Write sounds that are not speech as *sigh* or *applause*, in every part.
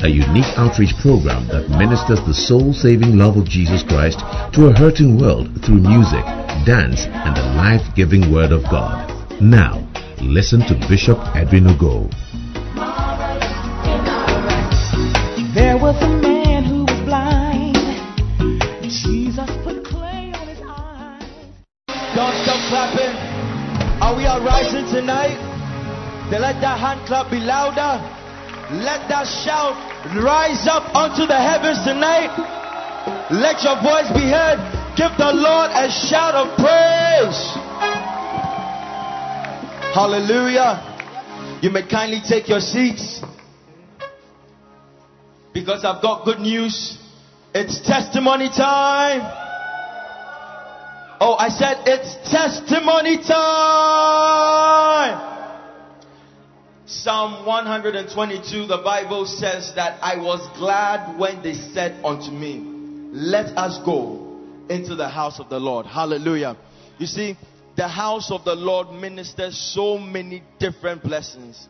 a unique outreach program that ministers the soul-saving love of Jesus Christ to a hurting world through music, dance, and the life-giving Word of God. Now, listen to Bishop Edwin Ogo. There was a man who was blind. Jesus put clay on his eyes. Don't stop clapping. Are we all rising tonight? Then let that hand clap be louder. Let that shout rise up unto the heavens tonight. Let your voice be heard. Give the Lord a shout of praise. Hallelujah. You may kindly take your seats because I've got good news. It's testimony time. Oh, I said it's testimony time. Psalm 122, the Bible says that I was glad when they said unto me, Let us go into the house of the Lord. Hallelujah. You see, the house of the Lord ministers so many different blessings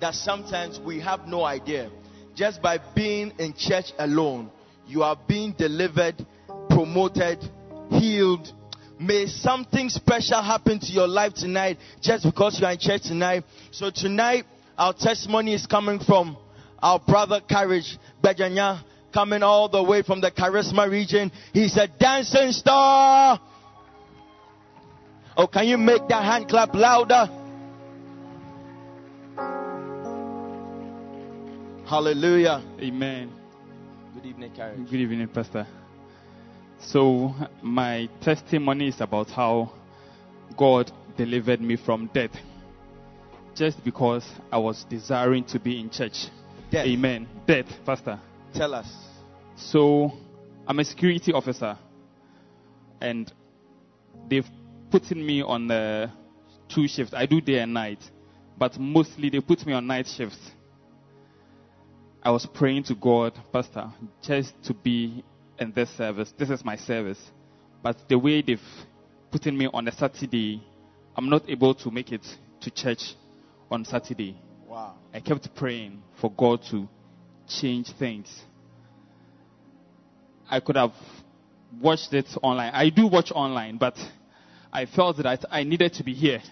that sometimes we have no idea. Just by being in church alone, you are being delivered, promoted, healed. May something special happen to your life tonight just because you are in church tonight. So tonight, our testimony is coming from our brother Courage Bejanya, coming all the way from the Charisma region. He's a dancing star. Oh, can you make that hand clap louder? Hallelujah. Amen. Good evening, Courage. Good evening, Pastor. So, my testimony is about how God delivered me from death just because I was desiring to be in church. Death. Amen. Death, Pastor. Tell us. So, I'm a security officer, and they've put me on uh, two shifts. I do day and night, but mostly they put me on night shifts. I was praying to God, Pastor, just to be in this service. This is my service. But the way they've put me on a Saturday, I'm not able to make it to church on Saturday. Wow. I kept praying for God to change things. I could have watched it online. I do watch online, but I felt that I needed to be here.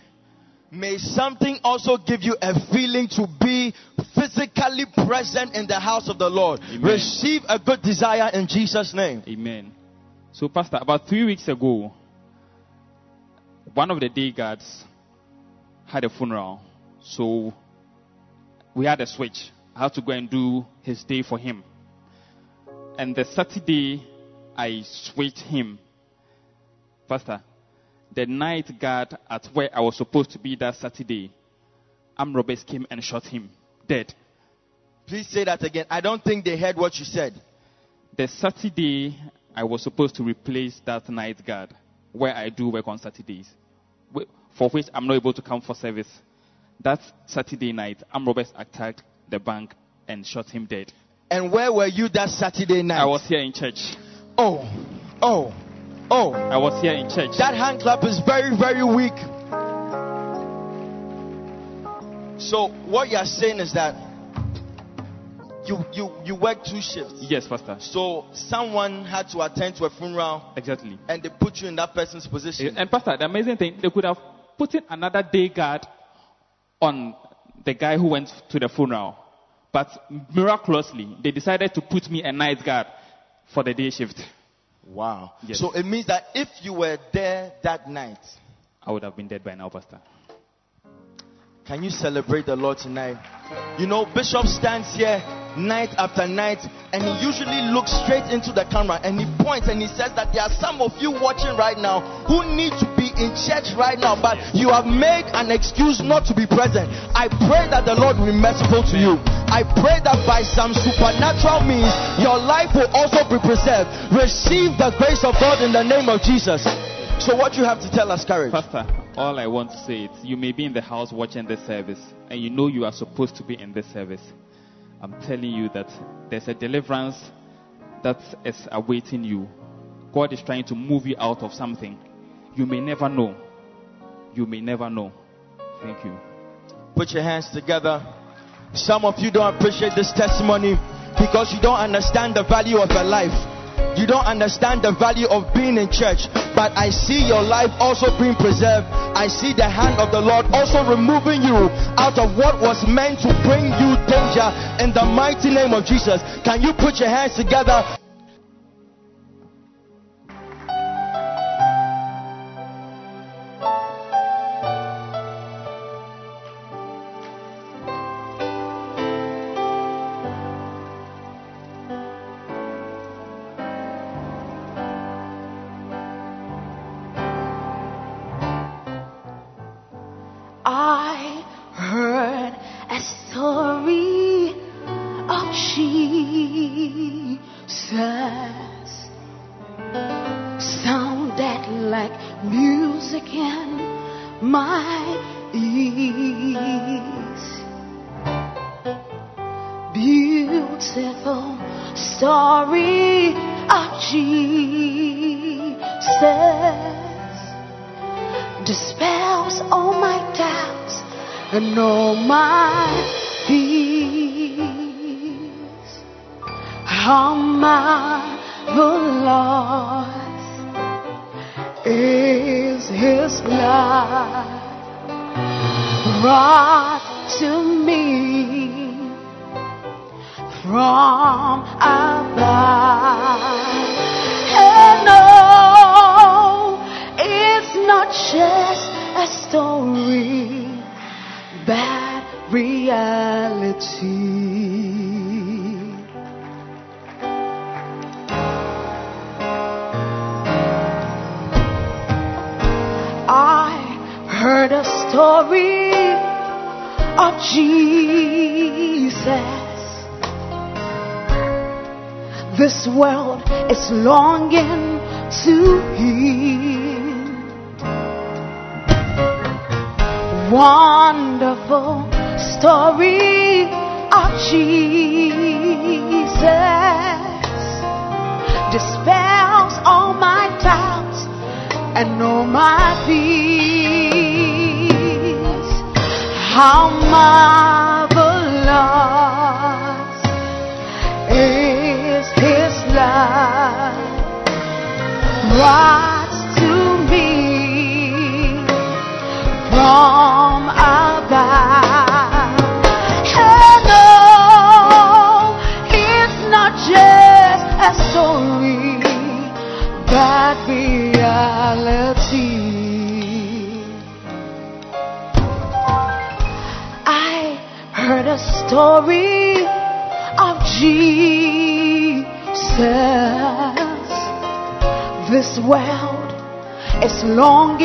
May something also give you a feeling to be physically present in the house of the Lord. Amen. Receive a good desire in Jesus' name. Amen. So, Pastor, about three weeks ago, one of the day guards had a funeral. So, we had a switch. I had to go and do his day for him. And the Saturday, I switched him. Pastor, the night guard at where I was supposed to be that Saturday, armed robbers came and shot him dead. Please say that again. I don't think they heard what you said. The Saturday, I was supposed to replace that night guard where I do work on Saturdays, for which I'm not able to come for service. That Saturday night, armed robbers attacked the bank and shot him dead. And where were you that Saturday night? I was here in church. Oh, oh, oh. I was here in church. That hand clap is very, very weak. So what you are saying is that you you you work two shifts. Yes, Pastor. So someone had to attend to a funeral Exactly. and they put you in that person's position. And Pastor, the amazing thing, they could have put in another day guard on the guy who went to the funeral. But miraculously, they decided to put me a night guard for the day shift. Wow. Yes. So it means that if you were there that night, I would have been dead by now, Pastor. can you celebrate the Lord tonight? You know, Bishop stands here night after night and he usually looks straight into the camera and he points and he says that there are some of you watching right now who need to be in church right now, but you have made an excuse not to be present. I pray that the Lord will be merciful to you. I pray that by some supernatural means, your life will also be preserved. Receive the grace of God in the name of Jesus. So, what you have to tell us, courage? Pastor, all I want to say is you may be in the house watching this service and you know you are supposed to be in this service. I'm telling you that there's a deliverance that is awaiting you. God is trying to move you out of something. You may never know. You may never know. Thank you. Put your hands together. Some of you don't appreciate this testimony because you don't understand the value of your life. You don't understand the value of being in church, but I see your life also being preserved. I see the hand of the Lord also removing you out of what was meant to bring you danger in the mighty name of Jesus. Can you put your hands together? Is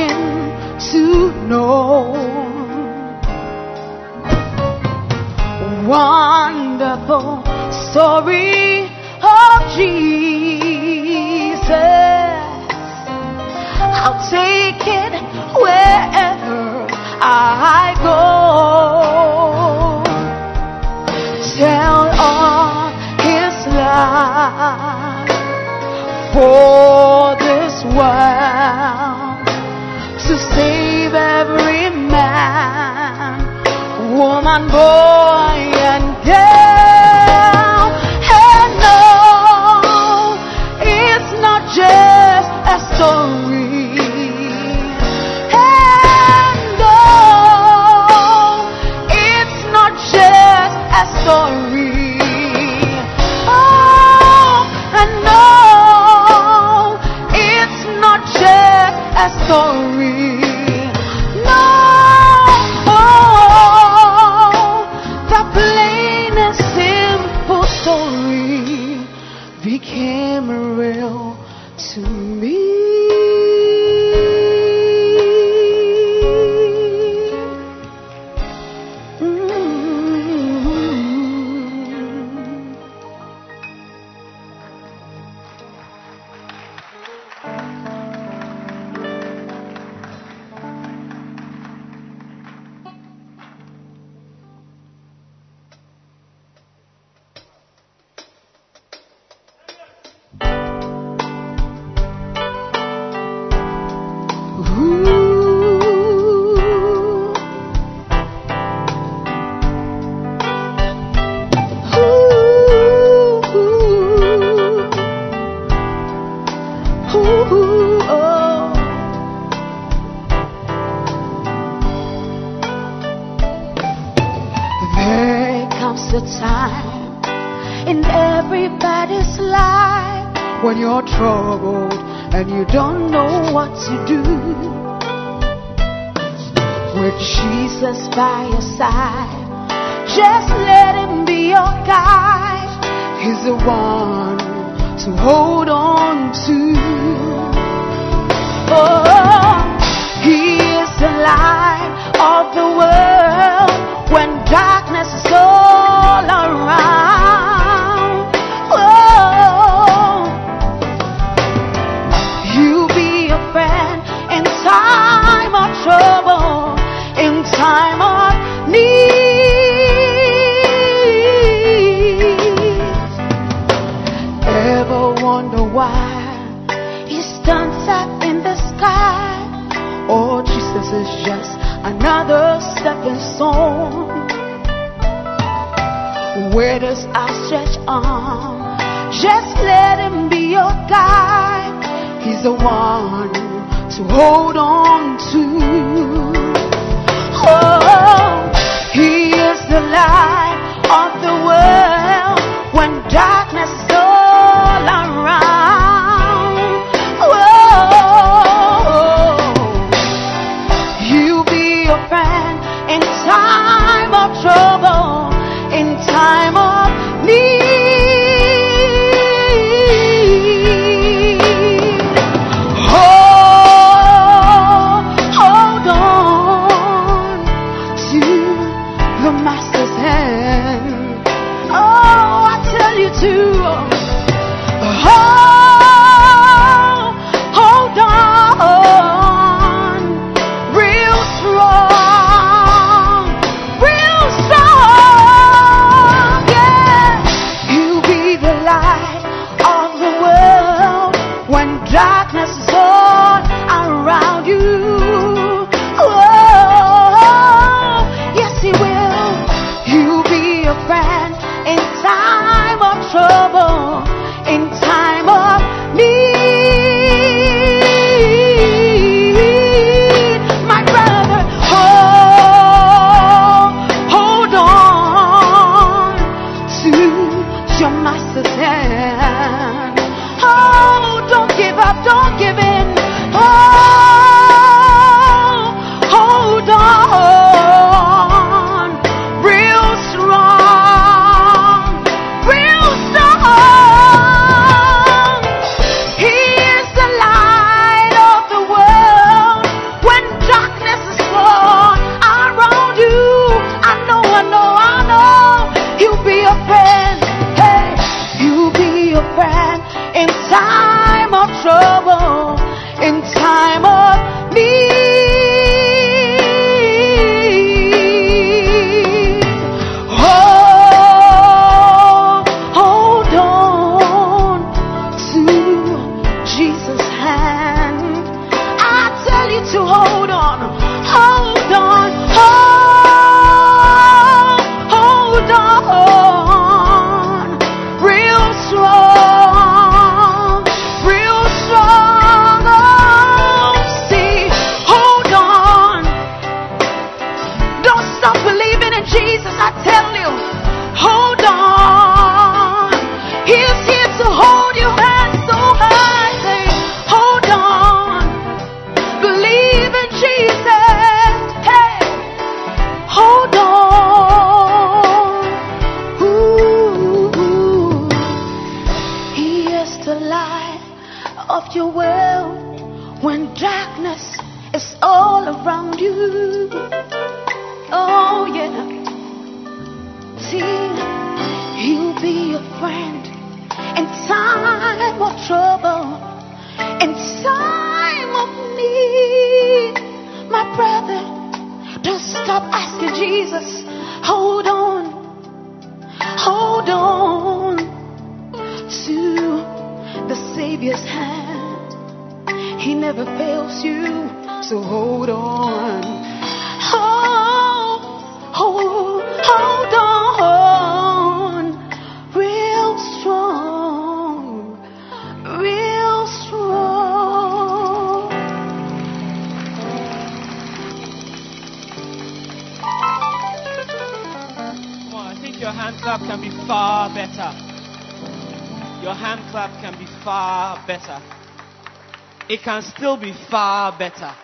can still be far better.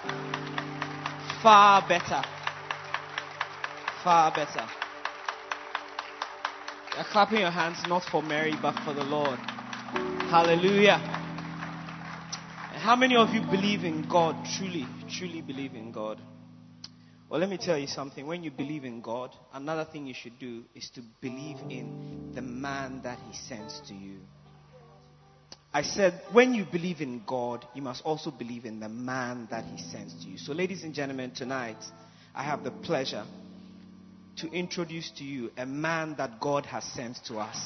Far better. Far better. You're clapping your hands not for Mary but for the Lord. Hallelujah. And how many of you believe in God? Truly, truly believe in God? Well, let me tell you something. When you believe in God, another thing you should do is to believe in the man that He sends to you. I said, when you believe in God, you must also believe in the man that He sends to you. So, ladies and gentlemen, tonight I have the pleasure to introduce to you a man that God has sent to us.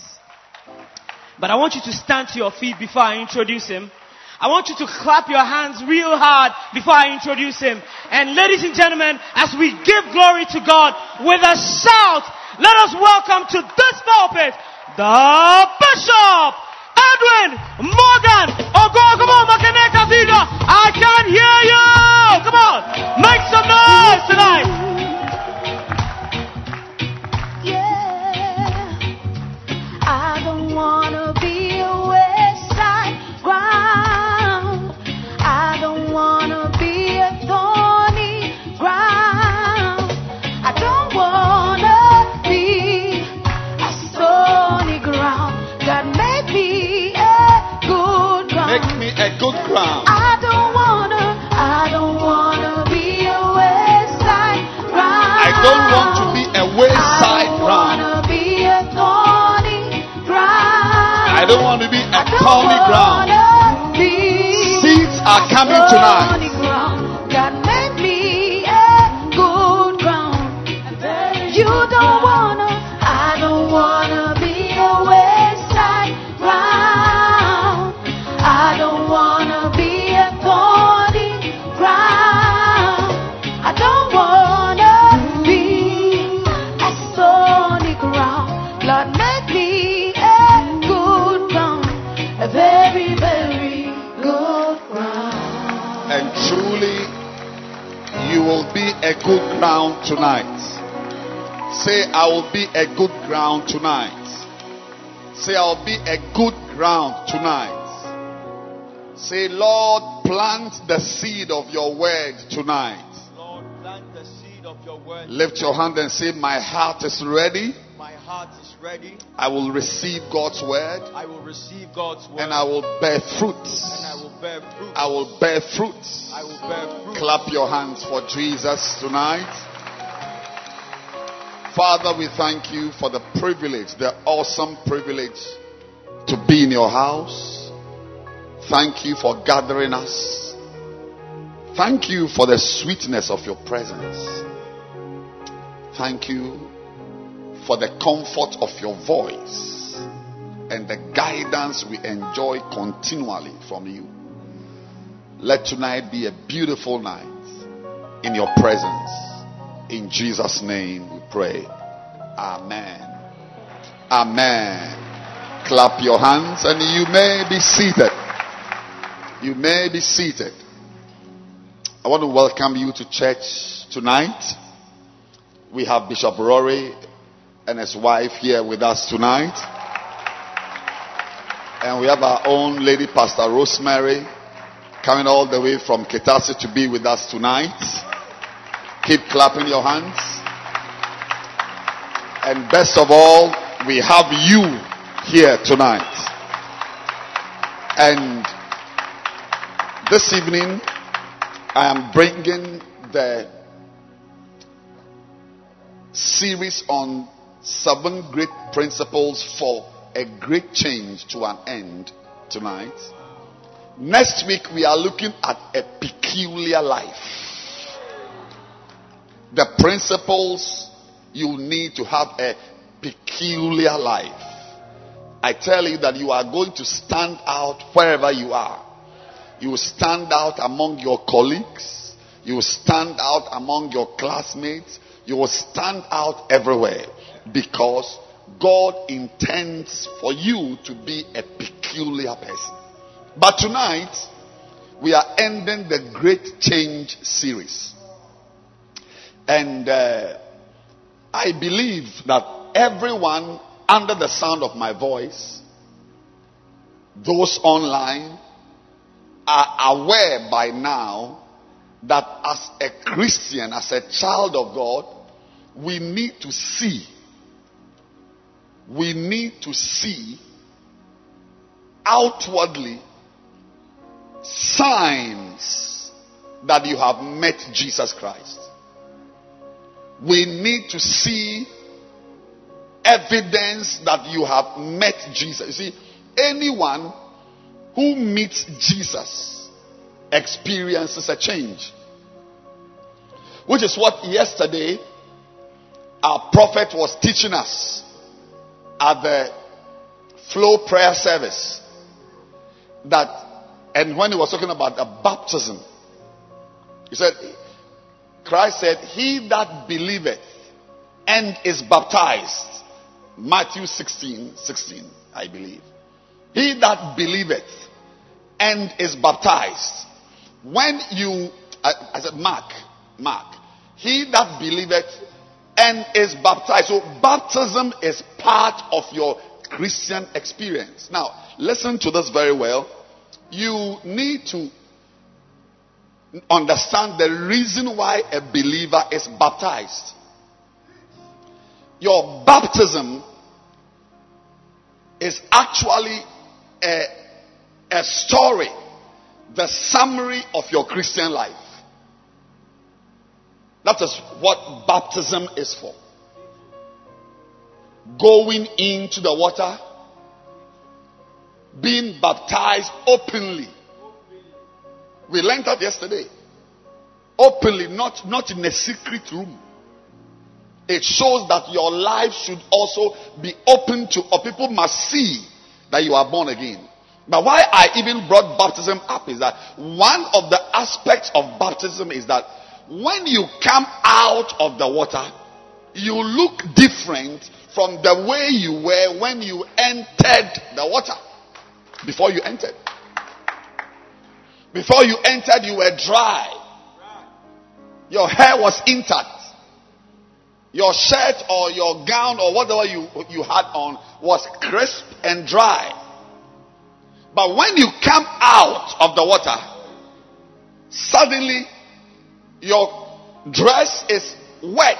But I want you to stand to your feet before I introduce him. I want you to clap your hands real hard before I introduce him. And ladies and gentlemen, as we give glory to God with a shout, let us welcome to this pulpit the Bishop Edwin Morgan oh, Ogo. Come on, Makaneka Vida. I can't hear you. Come on, make some noise tonight. A good ground. I don't wanna, I don't wanna be a wayside ground. I don't want to be a wayside I don't ground. wanna be a thorny ground. I don't want to be a thorny ground. Seeds are coming tonight. A good ground tonight. Say, I will be a good ground tonight. Say, I'll be a good ground tonight. Say, Lord, plant the seed of your word tonight. Lord, plant the seed of your word. Lift your hand and say, My heart is ready. My heart is ready. I will receive God's word I will receive God's word. and I will bear fruit. and I will bear fruit. I will bear fruit. I will bear fruit. Clap your hands for Jesus tonight. Father, we thank you for the privilege, the awesome privilege to be in your house. Thank you for gathering us. Thank you for the sweetness of your presence. Thank you for the comfort of your voice and the guidance we enjoy continually from you. Let tonight be a beautiful night in your presence. In Jesus' name we pray. Amen. Amen. Clap your hands and you may be seated. You may be seated. I want to welcome you to church tonight. We have Bishop Rory and his wife here with us tonight. And we have our own lady, Pastor Rosemary, coming all the way from Ketasi to be with us tonight. Keep clapping your hands. And best of all, we have you here tonight. And this evening, I am bringing the series on seven great principles for a great change to an end tonight. Next week, we are looking at a peculiar life. The principles you need to have a peculiar life. I tell you that you are going to stand out wherever you are. You will stand out among your colleagues. You will stand out among your classmates. You will stand out everywhere because God intends for you to be a peculiar person. But tonight, we are ending the Great Change series. And uh, I believe that everyone under the sound of my voice, those online, are aware by now that as a Christian, as a child of God, we need to see. We need to see outwardly signs that you have met Jesus Christ. We need to see evidence that you have met Jesus. You see, anyone who meets Jesus experiences a change. Which is what yesterday our prophet was teaching us at the flow prayer service. That, and when he was talking about the baptism, he said, Christ said, He that believeth and is baptized. Matthew 16, 16, I believe. He that believeth and is baptized. When you, I, I said, Mark, Mark. He that believeth and is baptized. So baptism is part of your Christian experience. Now, listen to this very well. You need to understand the reason why a believer is baptized. Your baptism is actually a, a story, the summary of your Christian life. That is what baptism is for. Going into the water, being baptized openly. We learned that yesterday. Openly, not, not in a secret room. It shows that your life should also be open to, or people must see that you are born again. But why I even brought baptism up is that one of the aspects of baptism is that when you come out of the water, you look different from the way you were when you entered the water. Before you entered. Before you entered, you were dry. Your hair was intact. Your shirt or your gown or whatever you, you had on was crisp and dry. But when you come out of the water, suddenly your dress is wet.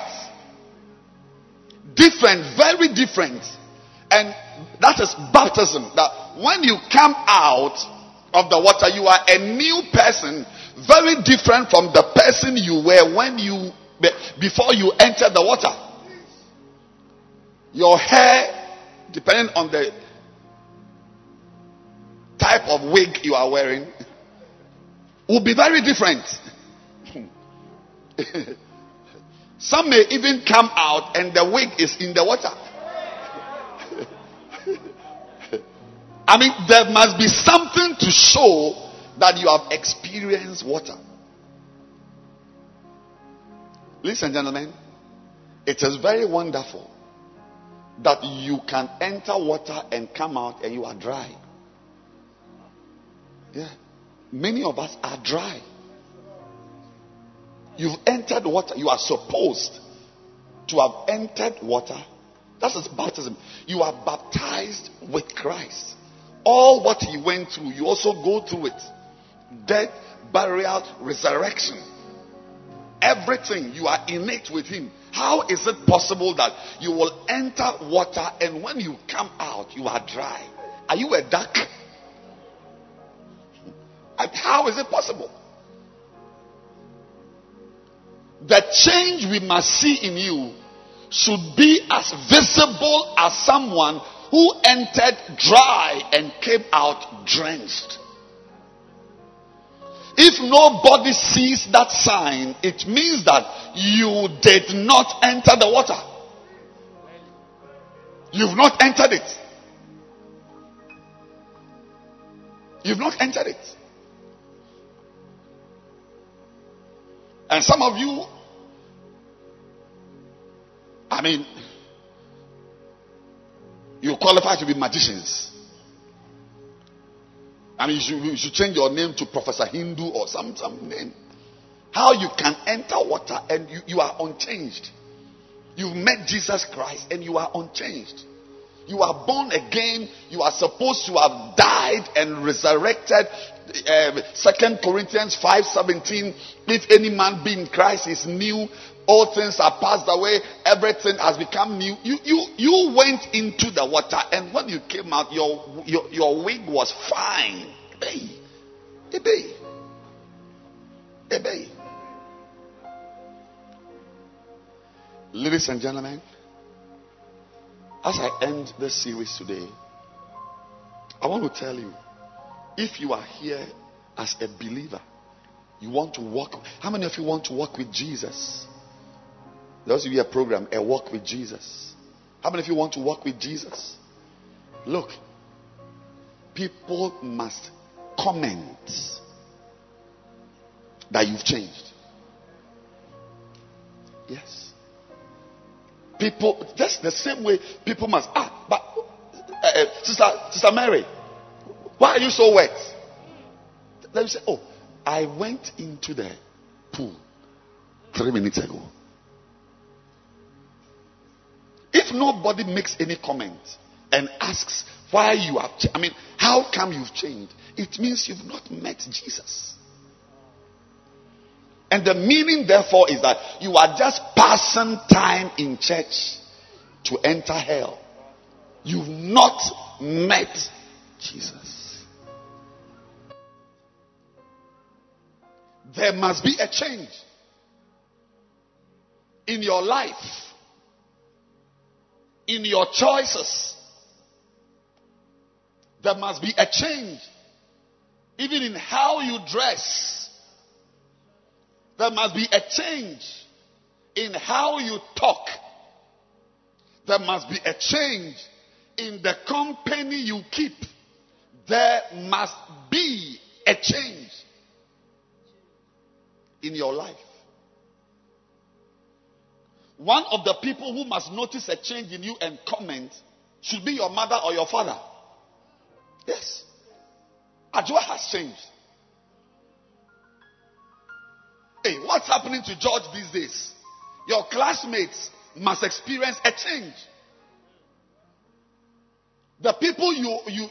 Different, very different. And that is baptism. That when you come out of the water, you are a new person, very different from the person you were when you before you entered the water. Your hair, depending on the type of wig you are wearing, will be very different. *laughs* Some may even come out and the wig is in the water. I mean, there must be something to show that you have experienced water. Listen, gentlemen, it is very wonderful that you can enter water and come out and you are dry. Yeah. Many of us are dry. You've entered water. You are supposed to have entered water. That is baptism. You are baptized with Christ. All what he went through, you also go through it. Death, burial, resurrection. Everything you are innate with him. How is it possible that you will enter water and when you come out, you are dry? Are you a duck? How is it possible? The change we must see in you should be as visible as someone who entered dry and came out drenched. If nobody sees that sign, it means that you did not enter the water. You've not entered it. You've not entered it. And some of you, I mean, you qualify to be magicians. I mean, you should, you should change your name to Professor Hindu or some, some name. How you can enter water and you, you are unchanged. You've met Jesus Christ and you are unchanged. You are born again. You are supposed to have died and resurrected. Um, Second Corinthians 5:17. If any man be in Christ is new, all things are passed away. Everything has become new. You you you went into the water, and when you came out, your your, your wig was fine. Hey, hey, hey. Ladies and gentlemen, as I end this series today, I want to tell you if you are here as a believer, you want to walk. How many of you want to walk with Jesus? There's also be a program, a walk with Jesus. How many of you want to walk with Jesus? Look, people must comment that you've changed. Yes. People, just the same way people must. Ah, but uh, sister, sister Mary, why are you so wet? Let me say, oh, I went into the pool three minutes ago. If nobody makes any comment and asks why you have, ch- I mean, how come you've changed? It means you've not met Jesus. And the meaning, therefore, is that you are just passing time in church to enter hell. You've not met Jesus. There must be a change in your life, in your choices. There must be a change, even in how you dress. There must be a change in how you talk. There must be a change in the company you keep. There must be a change in your life. One of the people who must notice a change in you and comment should be your mother or your father. Yes. Ajua has changed. Hey, what's happening to George these days? Your classmates must experience a change. The people you you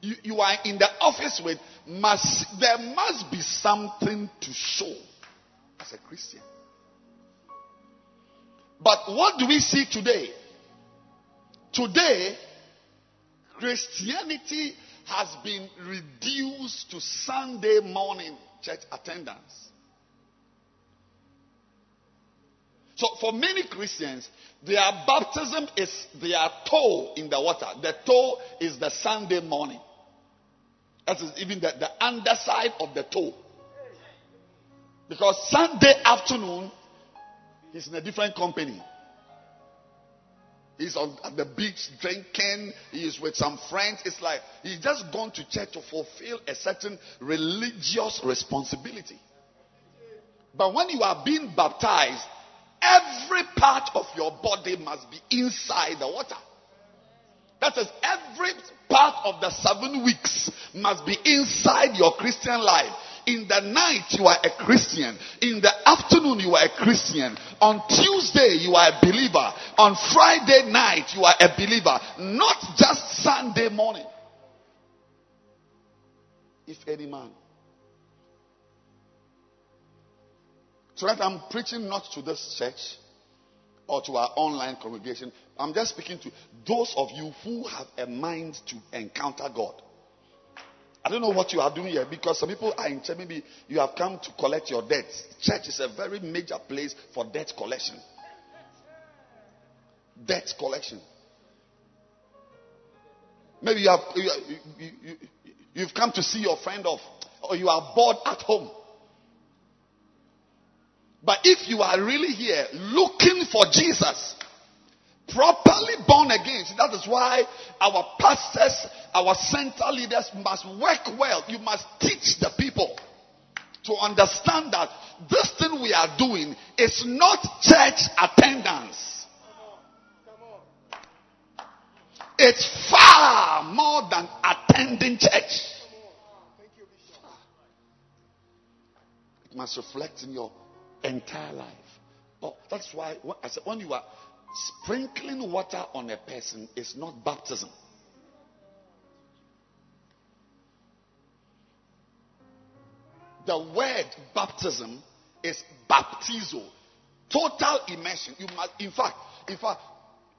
you, you are in the office with must there must be something to show as a Christian. But what do we see today? Today, Christianity has been reduced to Sunday morning church attendance. So, for many Christians, their baptism is their toe in the water. The toe is the Sunday morning. That is even the, the underside of the toe. Because Sunday afternoon, he's in a different company. He's on at the beach drinking. He is with some friends. It's like he's just gone to church to fulfill a certain religious responsibility. But when you are being baptized, every part of your body must be inside the water. That is, every part of the seven weeks must be inside your Christian life. In the night, you are a Christian. In the afternoon, you are a Christian. On Tuesday, you are a believer. On Friday night, you are a believer. Not just Sunday morning. If any man. Tonight, I'm preaching not to this church or to our online congregation. I'm just speaking to those of you who have a mind to encounter God. I don't know what you are doing here because some people are in church. Maybe you have come to collect your debts. Church is a very major place for debt collection. Debt collection. Maybe you have you, you, you've come to see your friend off, or you are bored at home. But if you are really here looking for Jesus, properly born again, see, that is why our pastors, our center leaders must work well. You must teach the people to understand that this thing we are doing is not church attendance. It's far more than attending church. It must reflect in your entire life. Oh, that's why I said when you are Sprinkling water on a person is not baptism. The word baptism is baptizo, total immersion. You must, in fact, in fact,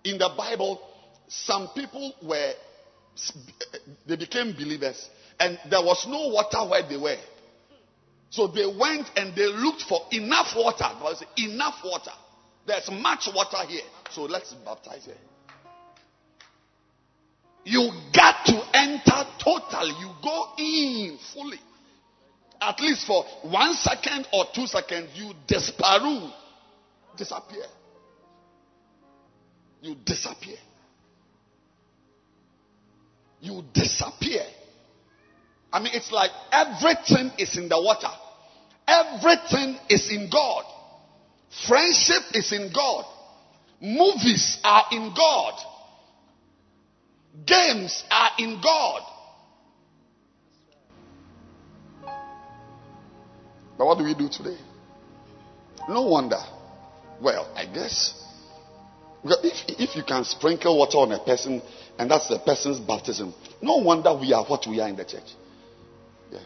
in the Bible, some people were they became believers, and there was no water where they were. So they went and they looked for enough water. There enough water. There's much water here. So let's baptize here. You got to enter totally. You go in fully. At least for one second or two seconds, you disparu. Disappear. You disappear. You disappear. I mean, it's like everything is in the water. Everything is in God. Friendship is in God. Movies are in God. Games are in God. But what do we do today? No wonder. Well, I guess. If, if you can sprinkle water on a person and that's the person's baptism, no wonder we are what we are in the church. Yeah.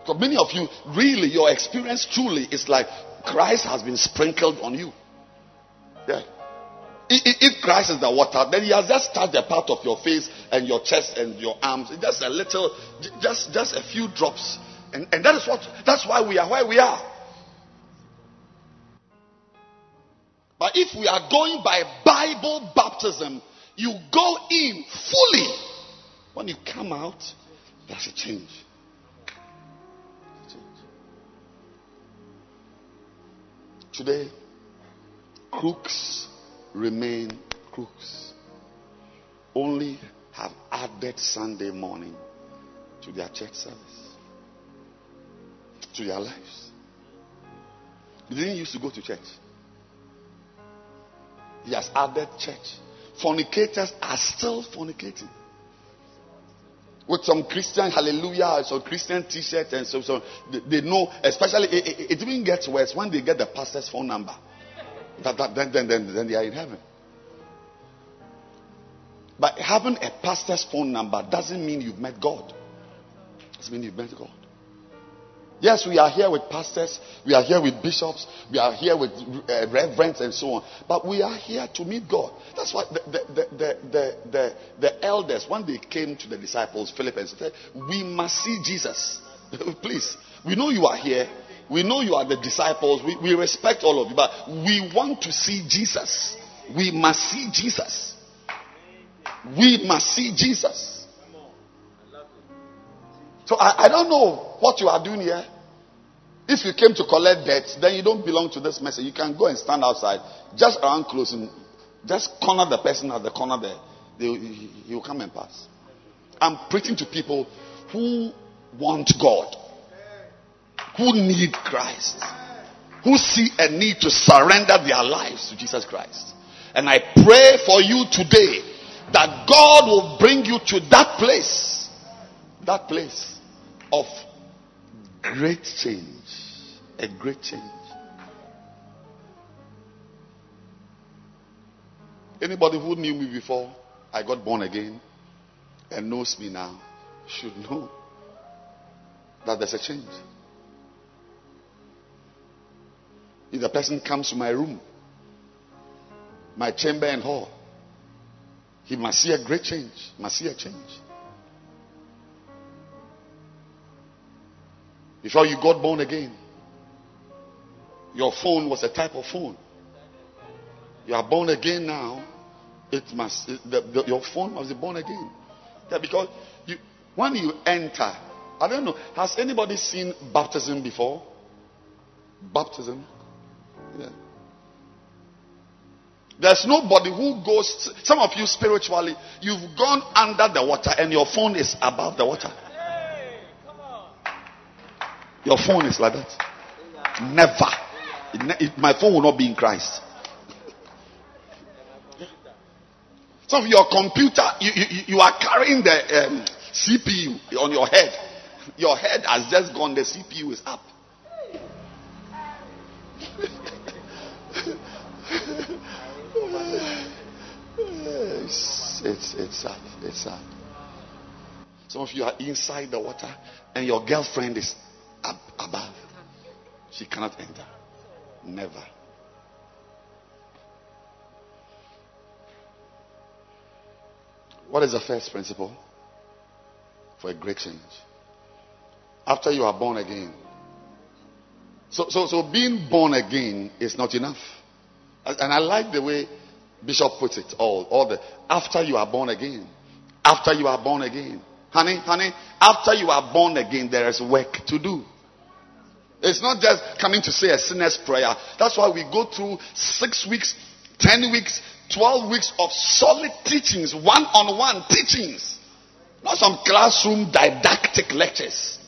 Because many of you, really, your experience truly is like Christ has been sprinkled on you. Yeah. If Christ is the water, then He has just touched a part of your face and your chest and your arms. Just a little, just just a few drops, and, and that is what. That's why we are where we are. But if we are going by Bible baptism, you go in fully. When you come out, there's a change. Today, crooks remain crooks. Only have added Sunday morning to their church service, to their lives. They didn't used to go to church. He has added church. Fornicators are still fornicating with some Christian hallelujah, some Christian T-shirt, and so so they, they know. Especially, it, it, it, even gets worse when they get the pastor's phone number. That, that, then, then, then, then they are in heaven. But having a pastor's phone number doesn't mean you've met God. It doesn't mean you've met God. Yes, we are here with pastors, we are here with bishops, we are here with uh, reverends and so on. But we are here to meet God. That's why the, the, the, the, the, the elders, when they came to the disciples, Philip and said, We must see Jesus. *laughs* Please, we know you are here. We know you are the disciples. We, we respect all of you, but we want to see Jesus. We must see Jesus. We must see Jesus. So I, I don't know what you are doing here. If you came to collect debts, then you don't belong to this message. You can go and stand outside, just around closing, just corner the person at the corner there. They, he will come and pass. I'm preaching to people who want God, who need Christ, who see a need to surrender their lives to Jesus Christ. And I pray for you today that God will bring you to that place, that place of great change. A great change. Anybody who knew me before I got born again and knows me now should know that there's a change. If the person comes to my room, my chamber and hall, he must see a great change, must see a change. Before you got born again, your phone was a type of phone. You are born again now. It must it, the, the, your phone must be born again. Yeah, because you, when you enter, I don't know. Has anybody seen baptism before? Baptism. Yeah. There's nobody who goes. Some of you spiritually, you've gone under the water and your phone is above the water. Your phone is like that. Never. It, it, my phone will not be in Christ. Some of your computer, you, you, you are carrying the um, CPU on your head. Your head has just gone, the CPU is up. *laughs* it's, it's sad. It's sad. Some of you are inside the water and your girlfriend is above. She cannot enter. Never. What is the first principle for a great change? After you are born again. So, so, so being born again is not enough. And I like the way Bishop puts it all, all the after you are born again. After you are born again. Honey, honey, after you are born again, there is work to do. It's not just coming to say a sinner's prayer. That's why we go through six weeks, ten weeks, twelve weeks of solid teachings, one on one teachings. Not some classroom didactic lectures.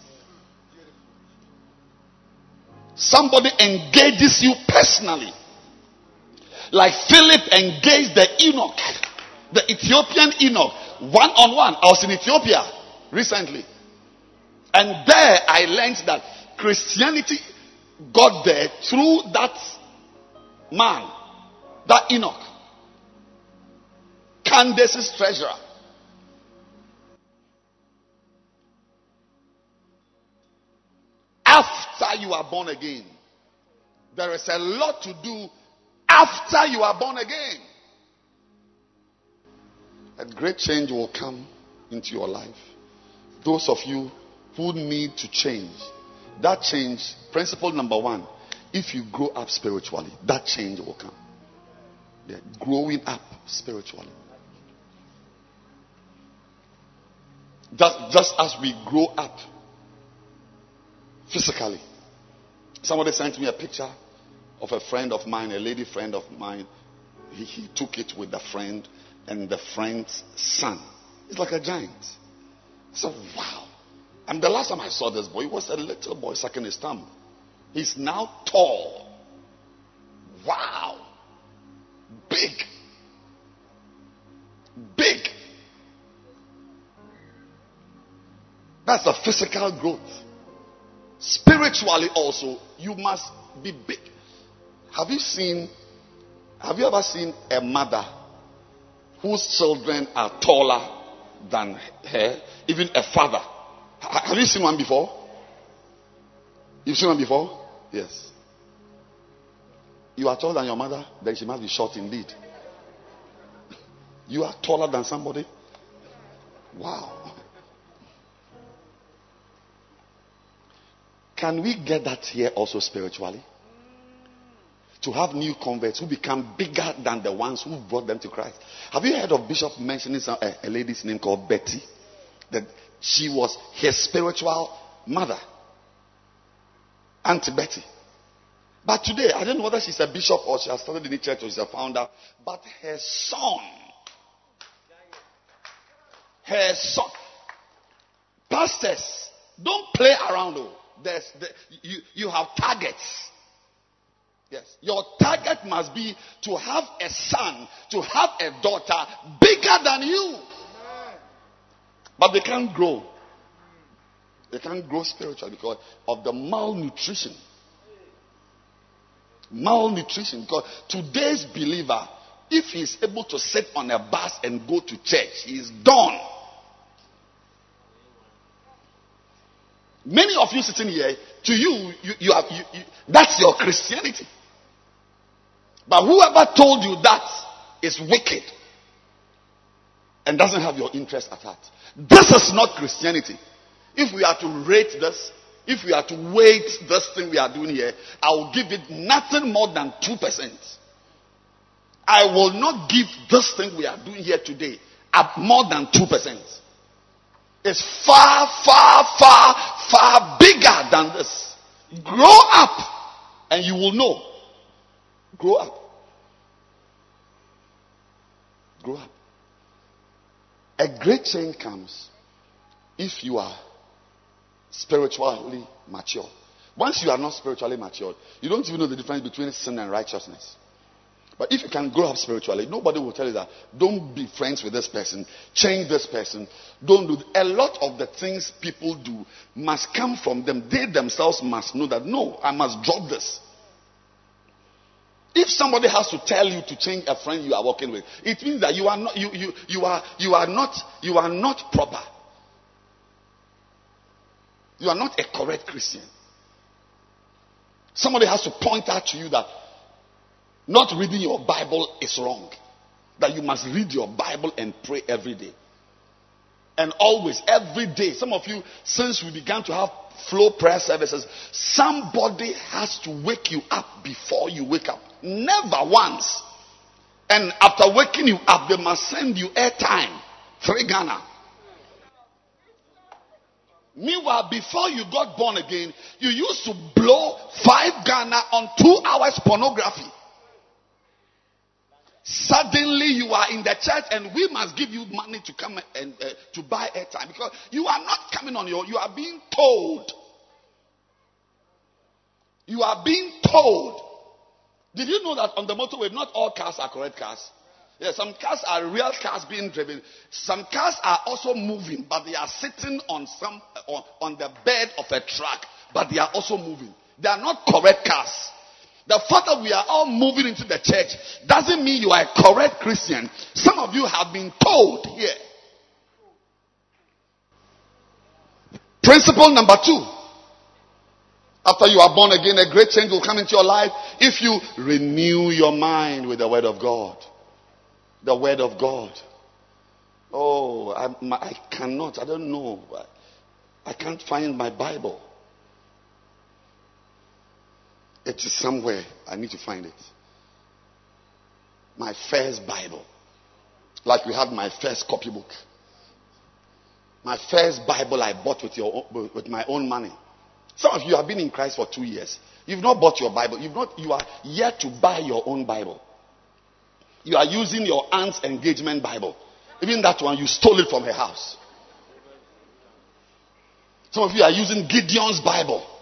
Somebody engages you personally. Like Philip engaged the eunuch, the Ethiopian eunuch, one on one. I was in Ethiopia recently. And there I learned that Christianity got there through that man, that eunuch, Candace's treasurer. After you are born again, there is a lot to do after you are born again. A great change will come into your life. Those of you who need to change, that change, principle number one, if you grow up spiritually, that change will come. Yeah, growing up spiritually. Just, just as we grow up physically. Somebody sent me a picture of a friend of mine, a lady friend of mine. He, he took it with the friend and the friend's son. He's like a giant. Said, wow. And the last time I saw this boy, he was a little boy sucking his thumb. He's now tall. Wow. Big. Big. That's a physical growth. Spiritually, also, you must be big. Have you seen, have you ever seen a mother whose children are taller than her? Even a father. Have you seen one before? You've seen one before? Yes. You are taller than your mother, then she must be short indeed. You are taller than somebody? Wow. Can we get that here also spiritually? To have new converts who become bigger than the ones who brought them to Christ. Have you heard of Bishop mentioning some, a, a lady's name called Betty? That she was his spiritual mother, Auntie Betty. But today, I don't know whether she's a bishop or she has started in the church or she's a founder, but her son, her son, pastors, don't play around though. There's, the, you, you have targets. Yes. Your target must be to have a son, to have a daughter bigger than you. But they can't grow. They can't grow spiritually because of the malnutrition. Malnutrition. Because today's believer, if he is able to sit on a bus and go to church, he is done. Many of you sitting here, to you, you, you, have, you, you that's your Christianity. But whoever told you that is wicked and doesn't have your interest at heart. This is not Christianity. If we are to rate this, if we are to weight this thing we are doing here, I will give it nothing more than 2%. I will not give this thing we are doing here today up more than 2%. It's far, far, far, far bigger than this. Grow up and you will know. Grow up. Grow up. A great change comes if you are spiritually mature. Once you are not spiritually mature, you don't even know the difference between sin and righteousness. But if you can grow up spiritually, nobody will tell you that don't be friends with this person, change this person, don't do. A lot of the things people do must come from them. They themselves must know that no, I must drop this. If somebody has to tell you to change a friend you are working with, it means that you are not you, you, you are you are not you are not proper. You are not a correct Christian. Somebody has to point out to you that not reading your Bible is wrong. That you must read your Bible and pray every day. And always, every day. Some of you, since we began to have flow prayer services, somebody has to wake you up before you wake up. Never once. And after waking you up, they must send you airtime. Three Ghana. Meanwhile, before you got born again, you used to blow five Ghana on two hours pornography. Suddenly you are in the church and we must give you money to come and uh, to buy airtime because you are not coming on your, you are being told. You are being told. Did you know that on the motorway, not all cars are correct cars? Yeah, some cars are real cars being driven. Some cars are also moving, but they are sitting on some on, on the bed of a truck, but they are also moving. They are not correct cars. The fact that we are all moving into the church doesn't mean you are a correct Christian. Some of you have been told here. Principle number two. After you are born again, a great change will come into your life if you renew your mind with the Word of God. The Word of God. Oh, I, I cannot. I don't know. I can't find my Bible. It is somewhere. I need to find it. My first Bible. Like we had my first copybook. My first Bible I bought with, your, with my own money. Some of you have been in Christ for two years. You've not bought your Bible. You've not, you are yet to buy your own Bible. You are using your aunt's engagement Bible. Even that one, you stole it from her house. Some of you are using Gideon's Bible.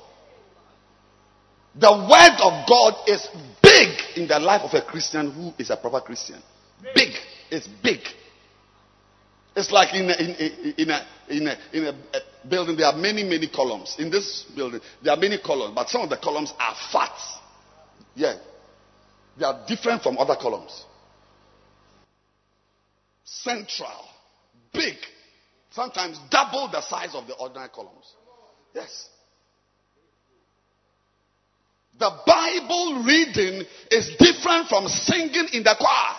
The word of God is big in the life of a Christian who is a proper Christian. Big. It's big. It's like in a, in, a, in, a, in, a, in a building, there are many, many columns. In this building, there are many columns, but some of the columns are fat. Yeah. They are different from other columns. Central. Big. Sometimes double the size of the ordinary columns. Yes. The Bible reading is different from singing in the choir.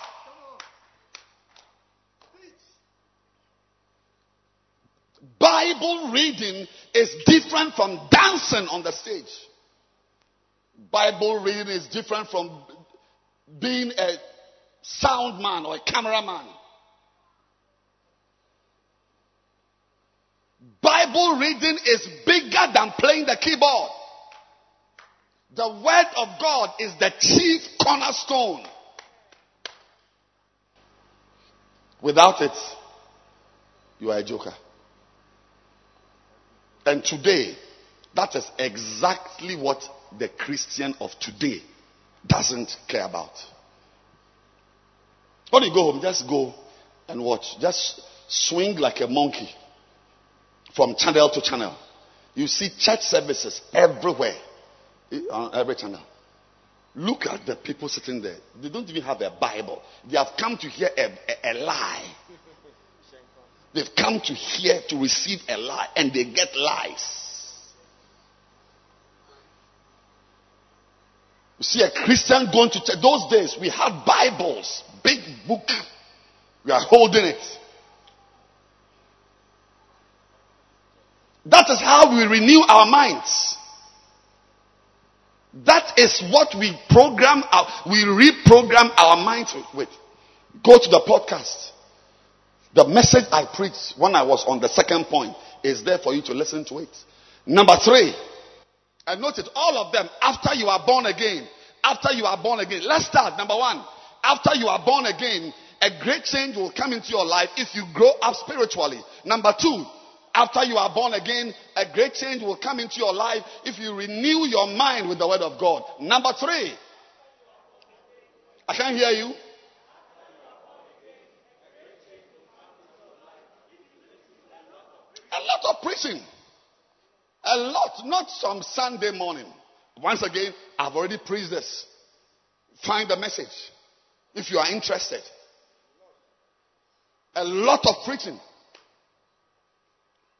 Bible reading is different from dancing on the stage. Bible reading is different from being a sound man or a cameraman. Bible reading is bigger than playing the keyboard. The word of God is the chief cornerstone. Without it, you are a joker. And today, that is exactly what the Christian of today doesn't care about. When you go home, just go and watch. Just swing like a monkey from channel to channel. You see church services everywhere Uh, on every channel. Look at the people sitting there. They don't even have a Bible. They have come to hear a, a, a lie. They've come to hear to receive a lie and they get lies. You see a Christian going to church. Those days we had Bibles, big book. We are holding it. That is how we renew our minds. That is what we program our, we reprogram our minds with. Go to the podcast. The message I preached when I was on the second point is there for you to listen to it. Number three, I noted all of them after you are born again. After you are born again. Let's start. Number one, after you are born again, a great change will come into your life if you grow up spiritually. Number two, after you are born again, a great change will come into your life if you renew your mind with the word of God. Number three, I can't hear you. A lot of preaching. A lot, not some Sunday morning. Once again, I've already preached this. Find the message if you are interested. A lot of preaching.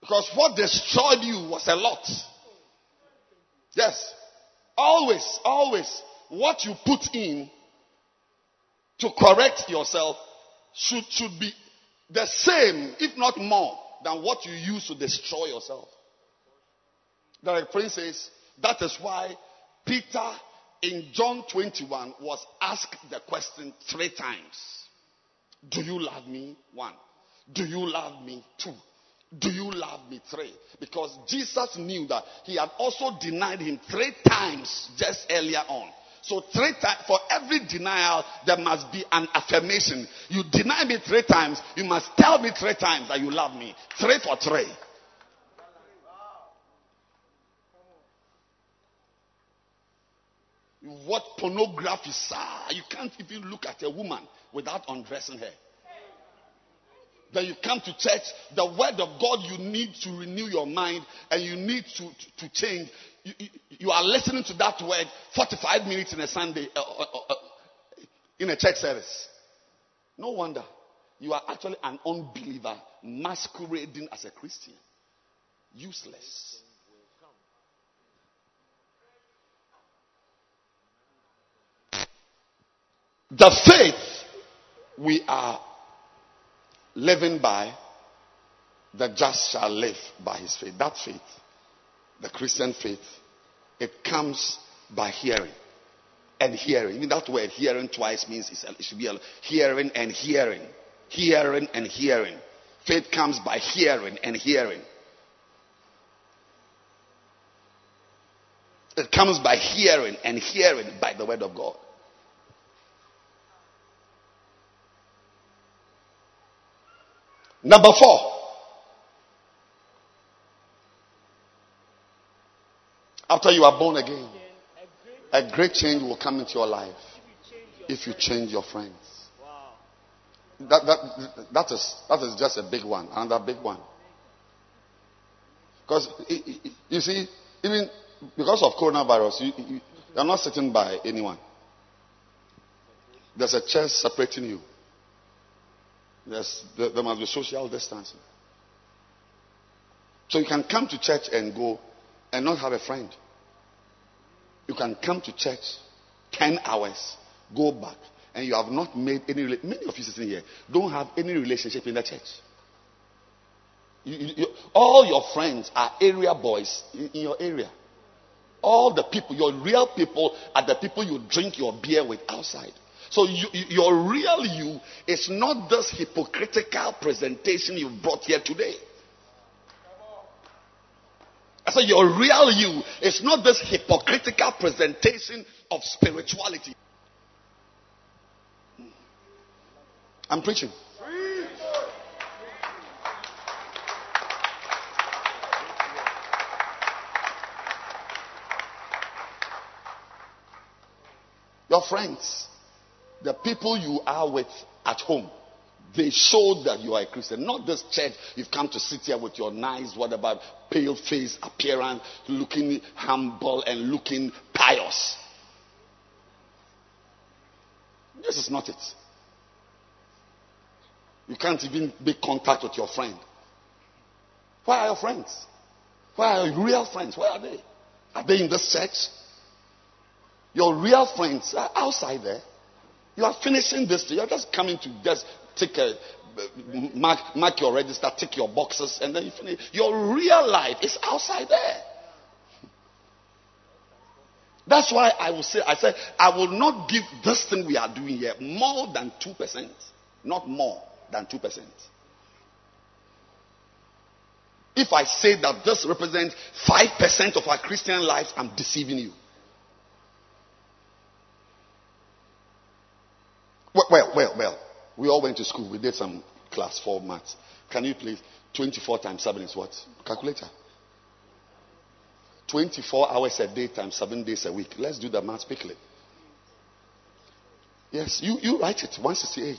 Because what destroyed you was a lot. Yes. Always, always, what you put in to correct yourself should, should be the same, if not more, than what you use to destroy yourself. The prince says, that is why Peter in John 21 was asked the question three times. Do you love me? One. Do you love me? Two. Do you love me? Three. Because Jesus knew that he had also denied him three times just earlier on. So three times, for every denial, there must be an affirmation. You deny me three times, you must tell me three times that you love me. Three for three. What pornography, sir? You can't even look at a woman without undressing her. Then you come to church, the word of God, you need to renew your mind and you need to, to, to change. You, you, you, are listening to that word 45 minutes in a Sunday, uh, uh, uh, uh, in a church service. No wonder you are actually an unbeliever masquerading as a Christian. Useless. The faith we are living by, the just shall live by his faith. That faith, the Christian faith, it comes by hearing. And hearing. Even that word hearing twice means it should be hearing and hearing. Hearing and hearing. Faith comes by hearing and hearing. It comes by hearing and hearing by the word of God. Number four. After you are born again, a great change will come into your life if you change your friends. That, that, that, is, that is just a big one, another big one. Because, you see, even because of coronavirus, you, you, you are not sitting by anyone. There's a chair separating you. There's, there, must be social distancing. So you can come to church and go and not have a friend. You can come to church 10 hours, go back, and you have not made any. Many of you sitting here don't have any relationship in the church. You, you, all your friends are area boys in, in your area. All the people, your real people, are the people you drink your beer with outside. So you, your real you is not this hypocritical presentation you brought here today. I said your real you is not this hypocritical presentation of spirituality. I'm preaching. Your friends the people you are with at home, they show that you are a Christian. Not this church, you've come to sit here with your nice, what about pale face appearance, looking humble and looking pious. This is not it. You can't even make contact with your friend. Where are your friends? Where are your real friends? Where are they? Are they in this church? Your real friends are outside there. You are finishing this. You're just coming to just take a mark, mark your register, take your boxes, and then you finish. Your real life is outside there. That's why I will say, I said, I will not give this thing we are doing here more than 2%. Not more than 2%. If I say that this represents 5% of our Christian life, I'm deceiving you. Well, well, well. We all went to school. We did some class four maths. Can you please? 24 times 7 is what? Calculator. 24 hours a day times 7 days a week. Let's do the maths quickly. Yes, you, you write it. 168.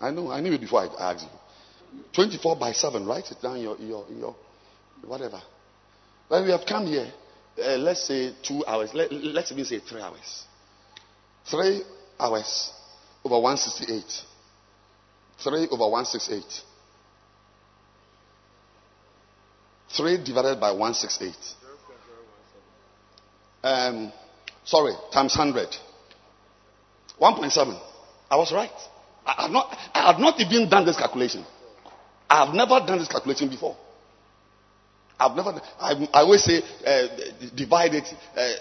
I know. I knew it before I asked you. 24 by 7. Write it down your, your, your whatever. When we have come here, uh, let's say two hours. Let, let's even say three hours. Three hours over 168. 3 over 168. 3 divided by 168. Um, sorry, times 100. 1.7. I was right. I have not, I have not even done this calculation. I have never done this calculation before. I've never. I, I always say uh, divide it uh,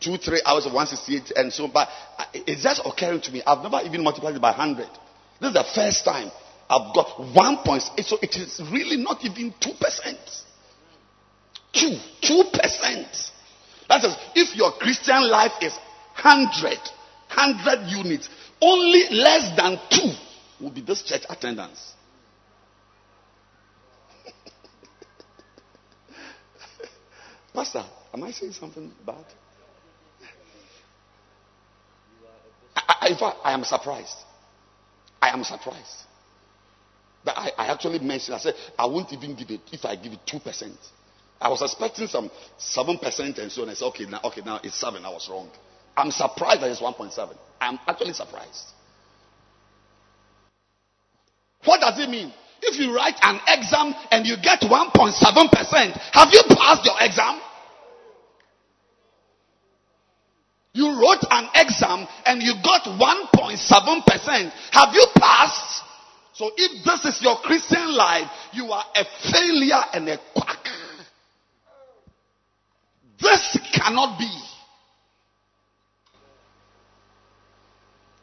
two, three hours of 168 and so. on. But it's just occurring to me. I've never even multiplied it by 100. This is the first time I've got 1.8. So it is really not even two percent. Two, two percent. That is, if your Christian life is 100, 100 units, only less than two will be this church attendance. Pastor, am I saying something bad? I, I, in fact, I am surprised. I am surprised. But I, I actually mentioned, I said, I won't even give it if I give it 2%. I was expecting some 7% and so on. I said, okay, now, okay, now it's 7. I was wrong. I'm surprised that it's 1.7. I'm actually surprised. What does it mean? If you write an exam and you get 1.7%, have you passed your exam? You wrote an exam and you got 1.7%. Have you passed? So if this is your Christian life, you are a failure and a quack. This cannot be.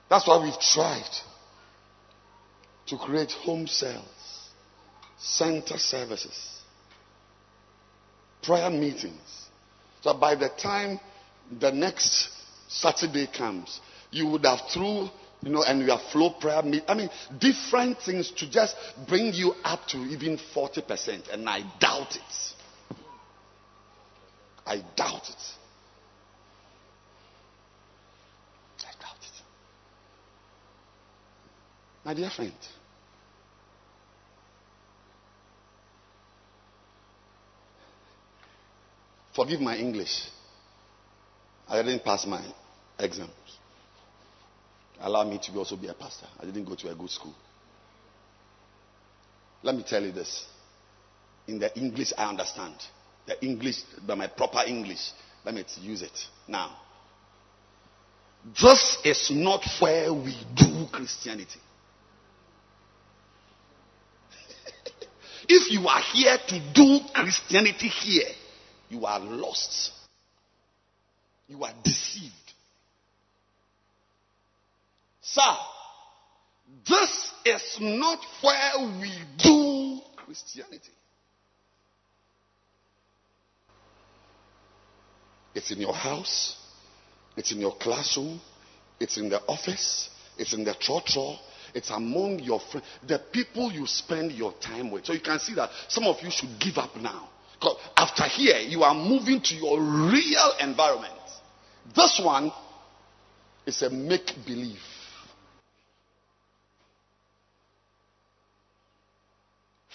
That's why we've tried to create home cells, center services, prayer meetings. So by the time the next Saturday comes, you would have through, you know, and you have flow prayer meet. I mean, different things to just bring you up to even 40%. And I doubt it. I doubt it. I doubt it. My dear friend, forgive my English. I didn't pass my exams. Allow me to also be a pastor. I didn't go to a good school. Let me tell you this. In the English, I understand. The English, by my proper English, let me use it now. This is not where we do Christianity. *laughs* if you are here to do Christianity here, you are lost. You are deceived. Sir, this is not where we do Christianity. It's in your house, it's in your classroom, it's in the office, it's in the church it's among your friends, the people you spend your time with. So you can see that some of you should give up now. After here, you are moving to your real environment. This one is a make believe.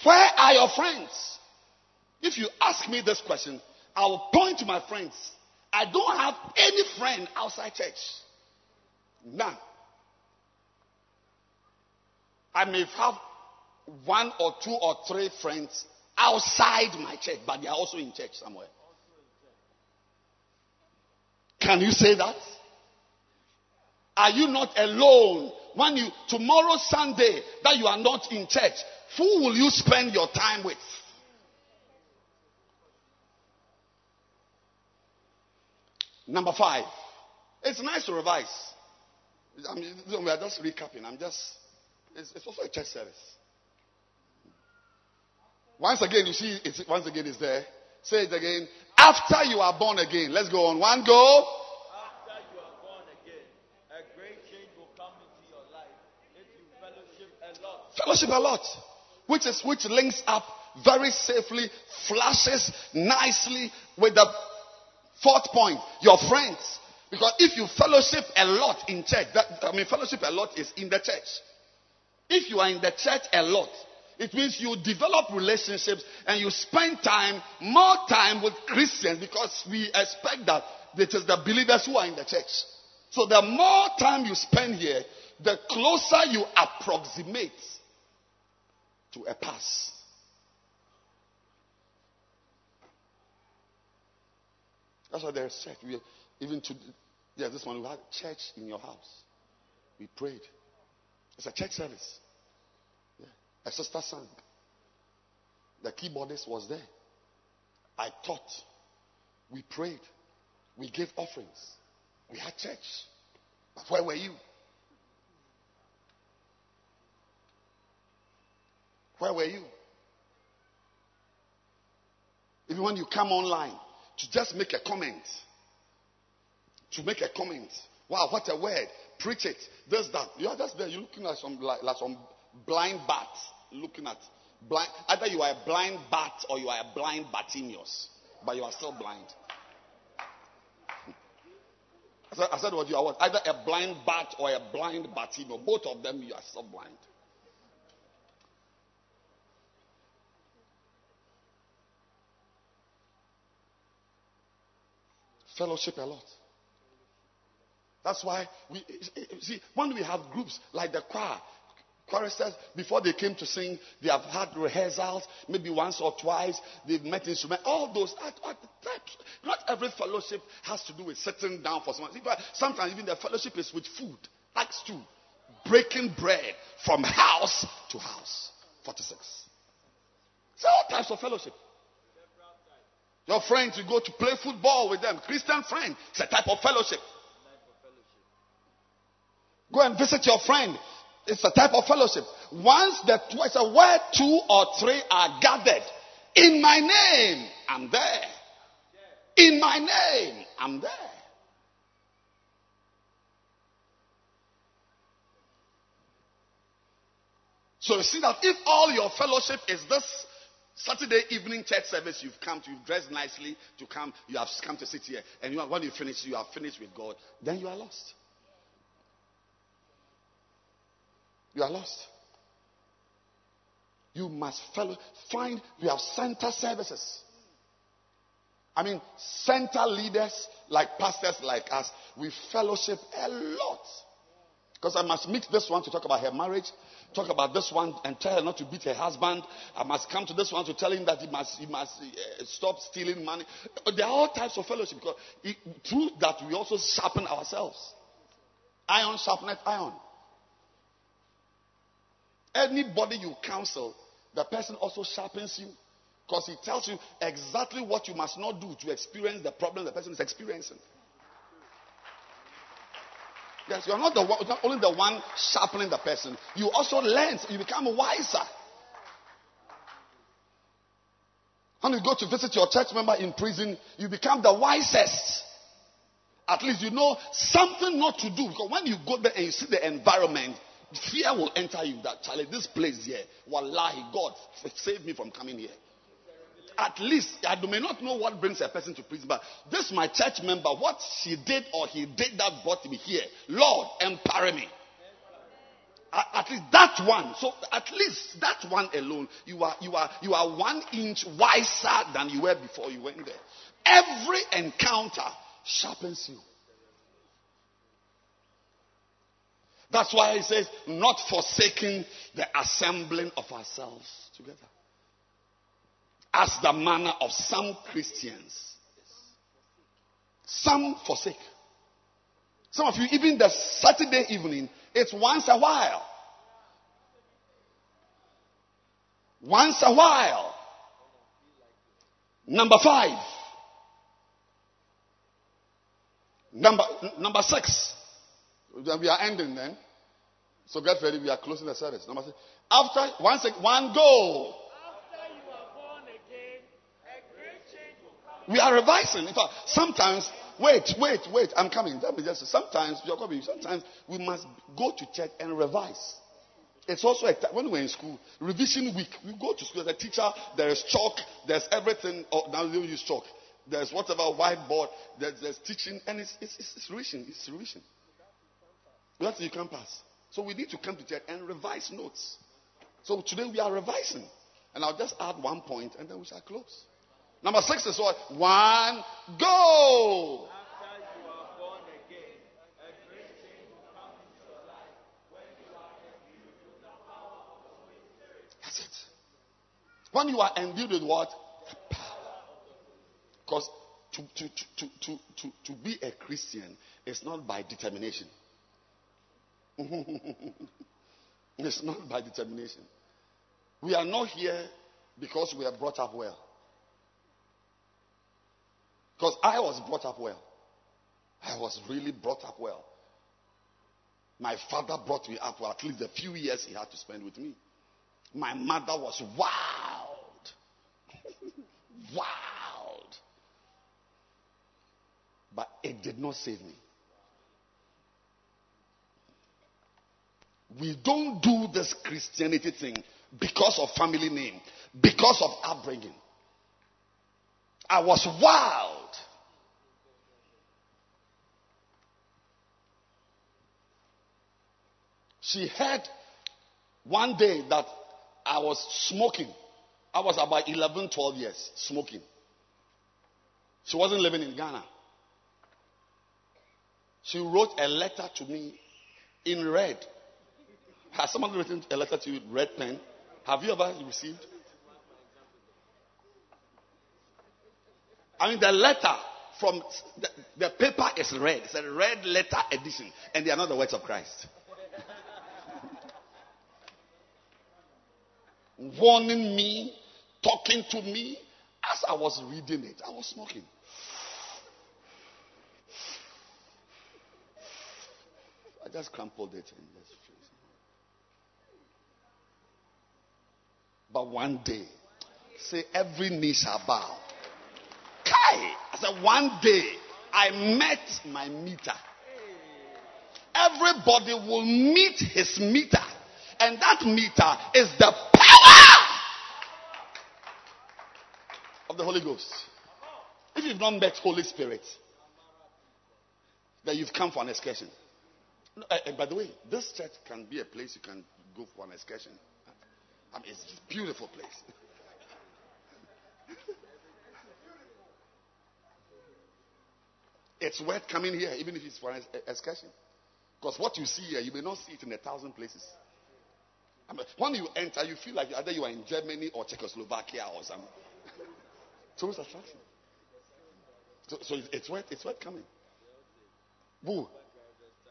Where are your friends? If you ask me this question, I will point to my friends. I don't have any friend outside church. None. I may have one or two or three friends outside my church, but they are also in church somewhere. Can you say that? Are you not alone when you tomorrow Sunday that you are not in church? Who will you spend your time with? Number five. It's nice to revise. I mean, we are just recapping. I'm just. It's, it's also a church service. Once again, you see, it's, once again, it's there. Say it again. After you are born again. Let's go on. One go. After you are born again, a great change will come into your life if you fellowship a lot. Fellowship a lot. Which is which links up very safely, flashes nicely with the fourth point, your friends. Because if you fellowship a lot in church, that, I mean, fellowship a lot is in the church. If you are in the church a lot, it means you develop relationships and you spend time, more time with Christians because we expect that it is the believers who are in the church. So the more time you spend here, the closer you approximate to a pass. That's why there's church. We, even to yeah, this one we had church in your house. We prayed. It's a church service. A sister sang. The keyboardist was there. I taught. We prayed. We gave offerings. We had church. But where were you? Where were you? Even when you come online to just make a comment, to make a comment. Wow, what a word. Preach it. This, that. You are just there. You're looking at some like, like some blind bat. Looking at blind. Either you are a blind bat or you are a blind Bartimaeus, but you are still blind. I said, I said what you are what? Either a blind bat or a blind Bartimaeus. Both of them you are still blind. Fellowship a lot. That's why we see when we have groups like the choir, choristers before they came to sing, they have had rehearsals, maybe once or twice. They've met instruments. All those types. Not every fellowship has to do with sitting down for someone. Sometimes even the fellowship is with food. Acts two, breaking bread from house to house. Forty-six. So all types of fellowship. Your friends, you go to play football with them. Christian friend, it's a type of fellowship. Go and visit your friend. It's a type of fellowship. Once the it's a where two or three are gathered in my name, I'm there. In my name, I'm there. So you see that if all your fellowship is this Saturday evening church service, you've come to, you've dressed nicely to come, you have come to sit here, and you, when you finish, you are finished with God, then you are lost. You are lost. You must fellow, find, we have center services. I mean, center leaders like pastors like us, we fellowship a lot. Because I must meet this one to talk about her marriage, talk about this one and tell her not to beat her husband. I must come to this one to tell him that he must, he must uh, stop stealing money. There are all types of fellowship because it, through that we also sharpen ourselves. Iron sharpeneth iron. Anybody you counsel, the person also sharpens you because he tells you exactly what you must not do to experience the problem the person is experiencing. Yes, you are not, the, one, not only the one sharpening the person, you also learn, you become wiser. When you go to visit your church member in prison, you become the wisest. At least you know something not to do. Because when you go there and you see the environment, Fear will enter you that, Charlie, this place here, wallahi, God, *laughs* save me from coming here. At least, I may not know what brings a person to prison, but this my church member, what she did or he did that brought me here. Lord, empower me. At least that one. So at least that one alone, you are you are you are one inch wiser than you were before you went there. Every encounter sharpens you. That's why he says, not forsaking the assembling of ourselves together. As the manner of some Christians. Some forsake. Some of you, even the Saturday evening, it's once a while. Once a while. Number five. Number, number six. We are ending then. So get ready. We are closing the service. Number six. After one sec, one goal. We are revising. In fact, sometimes, wait, wait, wait, I'm coming. Let me just sometimes, you're coming, sometimes we must go to church and revise. It's also a, when we're in school, revision week. We go to school, the teacher, there is chalk, there's everything. Oh, now they use chalk. There's whatever whiteboard, there's, there's teaching, and it's, it's, it's revision. It's revision. That you can't pass. So we need to come to church and revise notes. So today we are revising. And I'll just add one point and then we shall close. Number six is what? One go. That's it. When you are endued with what? Power. Because to, to, to, to, to, to be a Christian is not by determination. *laughs* it's not by determination. We are not here because we are brought up well. Because I was brought up well. I was really brought up well. My father brought me up for at least a few years he had to spend with me. My mother was wild. *laughs* wild. But it did not save me. We don't do this Christianity thing because of family name, because of upbringing. I was wild. She heard one day that I was smoking. I was about 11, 12 years smoking. She wasn't living in Ghana. She wrote a letter to me in red. Has someone written a letter to you with red pen? Have you ever received? I mean, the letter from the, the paper is red. It's a red letter edition, and they are not the words of Christ. *laughs* warning me, talking to me. As I was reading it, I was smoking. *sighs* I just crumpled it and just But one day, say every knee shall bow. Kai! I said one day I met my meter. Everybody will meet his meter. And that meter is the power of the Holy Ghost. If you've not met Holy Spirit, then you've come for an excursion. No, uh, uh, by the way, this church can be a place you can go for an excursion. I mean, it's a beautiful place. it's worth coming here, even if it's for an excursion. Because what you see here, you may not see it in a thousand places. I mean, when you enter, you feel like either you are in Germany or Czechoslovakia or something. *laughs* Tourist attraction. So, so it's, worth it's worth coming. Who?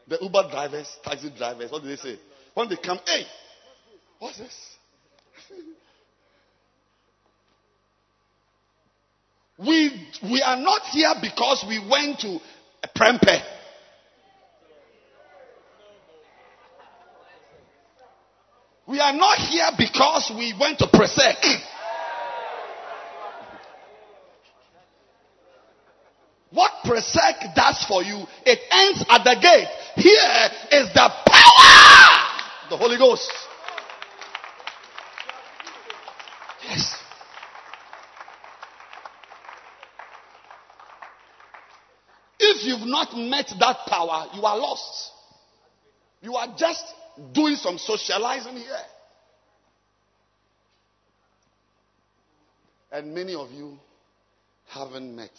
The Uber drivers, taxi drivers, what do they say? When they come, hey, what's this? We we are not here because we went to Prempeh. We are not here because we went to Presec. What Presec does for you, it ends at the gate. Here is the power, the Holy Ghost. Yes. If you've not met that power, you are lost. You are just doing some socializing here. And many of you haven't met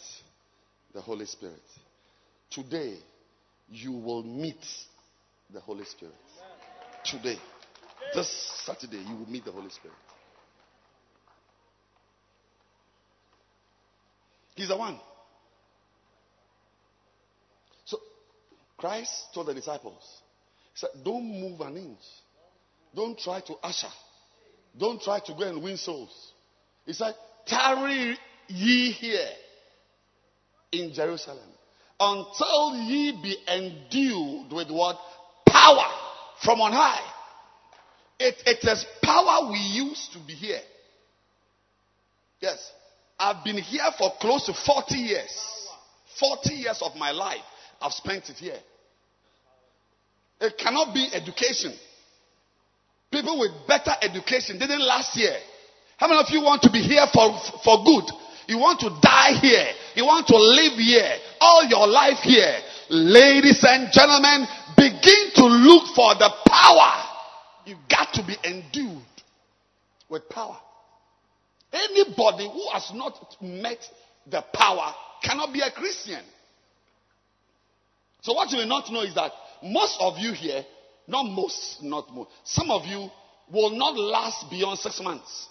the Holy Spirit. Today, you will meet the Holy Spirit. Today. This Saturday, you will meet the Holy Spirit. He's the one. So, Christ told the disciples, He said, Don't move an inch. Don't try to usher. Don't try to go and win souls. He said, Tarry ye here in Jerusalem until ye be endued with what? Power from on high. It, it is power we use to be here. Yes. I've been here for close to 40 years. 40 years of my life, I've spent it here. It cannot be education. People with better education didn't last here. How many of you want to be here for, for good? You want to die here. You want to live here. All your life here. Ladies and gentlemen, begin to look for the power. You got to be endued with power. Anybody who has not met the power cannot be a Christian. So what you will not know is that most of you here, not most, not most, some of you will not last beyond six months.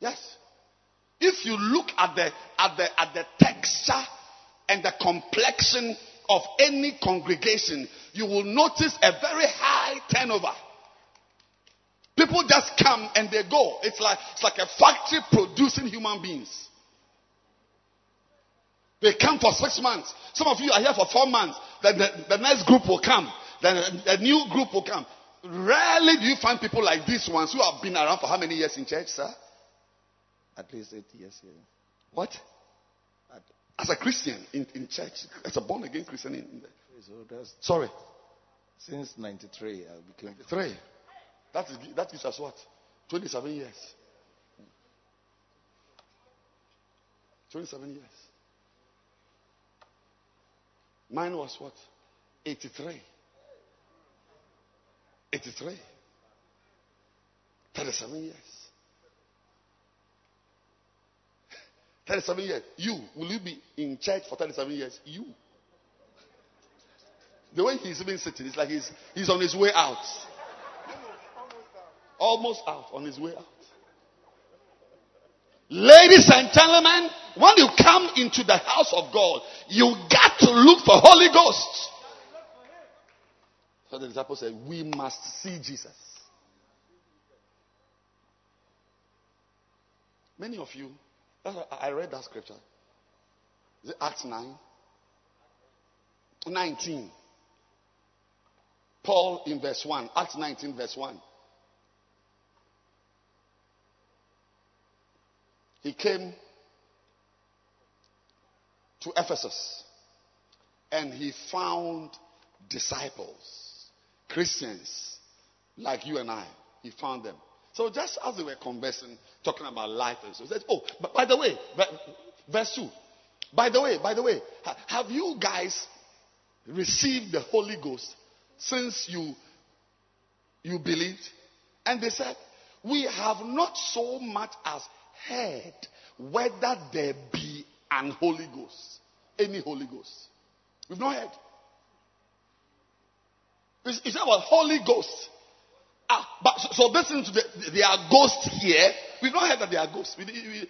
Yes. If you look at the at the at the texture and the complexion of any congregation, you will notice a very high turnover. People just come and they go. It's like it's like a factory producing human beings. They come for six months. Some of you are here for four months. Then the, the next group will come. Then a new group will come. Rarely do you find people like these ones who have been around for how many years in church, sir? At least eight years here. What? As a Christian in, in church, as a born again Christian in, in the, So sorry, since '93 I became. three. That is that gives us what? Twenty-seven years. Twenty-seven years. Mine was what? Eighty-three. Eighty-three. Thirty-seven years. *laughs* 37 years. You, will you be in church for 37 years? You. The way he's even sitting, it's like he's, he's on his way out. Almost out, on his way out. Ladies and gentlemen, when you come into the house of God, you got to look for Holy Ghost. So the disciples said, We must see Jesus. Many of you, I read that scripture. Is it Acts 9? 19. Paul in verse 1. Acts 19, verse 1. He came to Ephesus and he found disciples, Christians like you and I. He found them. So just as they were conversing, talking about life and so, he said, "Oh, but by the way, verse two. By the way, by the way, ha- have you guys received the Holy Ghost since you you believed?" And they said, "We have not so much as heard whether there be an Holy Ghost, any Holy Ghost. We've not heard." It's, it's about Holy Ghost. Ah, but so, so listen to the, there are ghosts here. We've not heard that there are ghosts. We- we-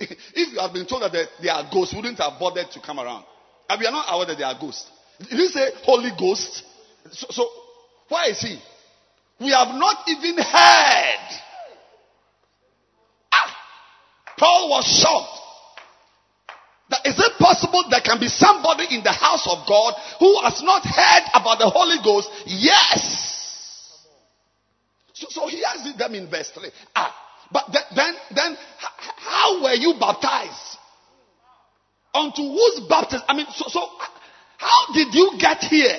*laughs* if you had been told that there, are ghosts, we wouldn't have bothered to come around. And we are not aware that there are ghosts. Did you say Holy Ghost? So, so is he? We have not even heard. Ah, Paul was shocked. Is it possible there can be somebody in the house of God who has not heard about the Holy Ghost? Yes. So, so he asked them in verse 3. Ah, but then, then, then how were you baptized? Unto whose baptism? I mean, so, so how did you get here?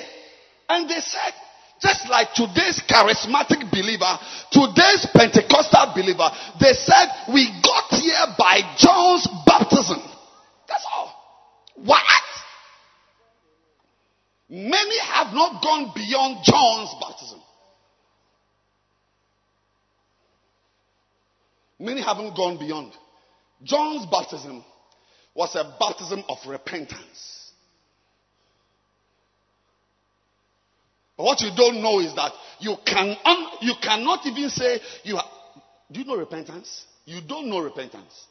And they said, just like today's charismatic believer, today's Pentecostal believer, they said, we got here by John's baptism. What? Many have not gone beyond John's baptism. Many haven't gone beyond. John's baptism was a baptism of repentance. But what you don't know is that you can un, you cannot even say you are, do you know repentance? You don't know repentance.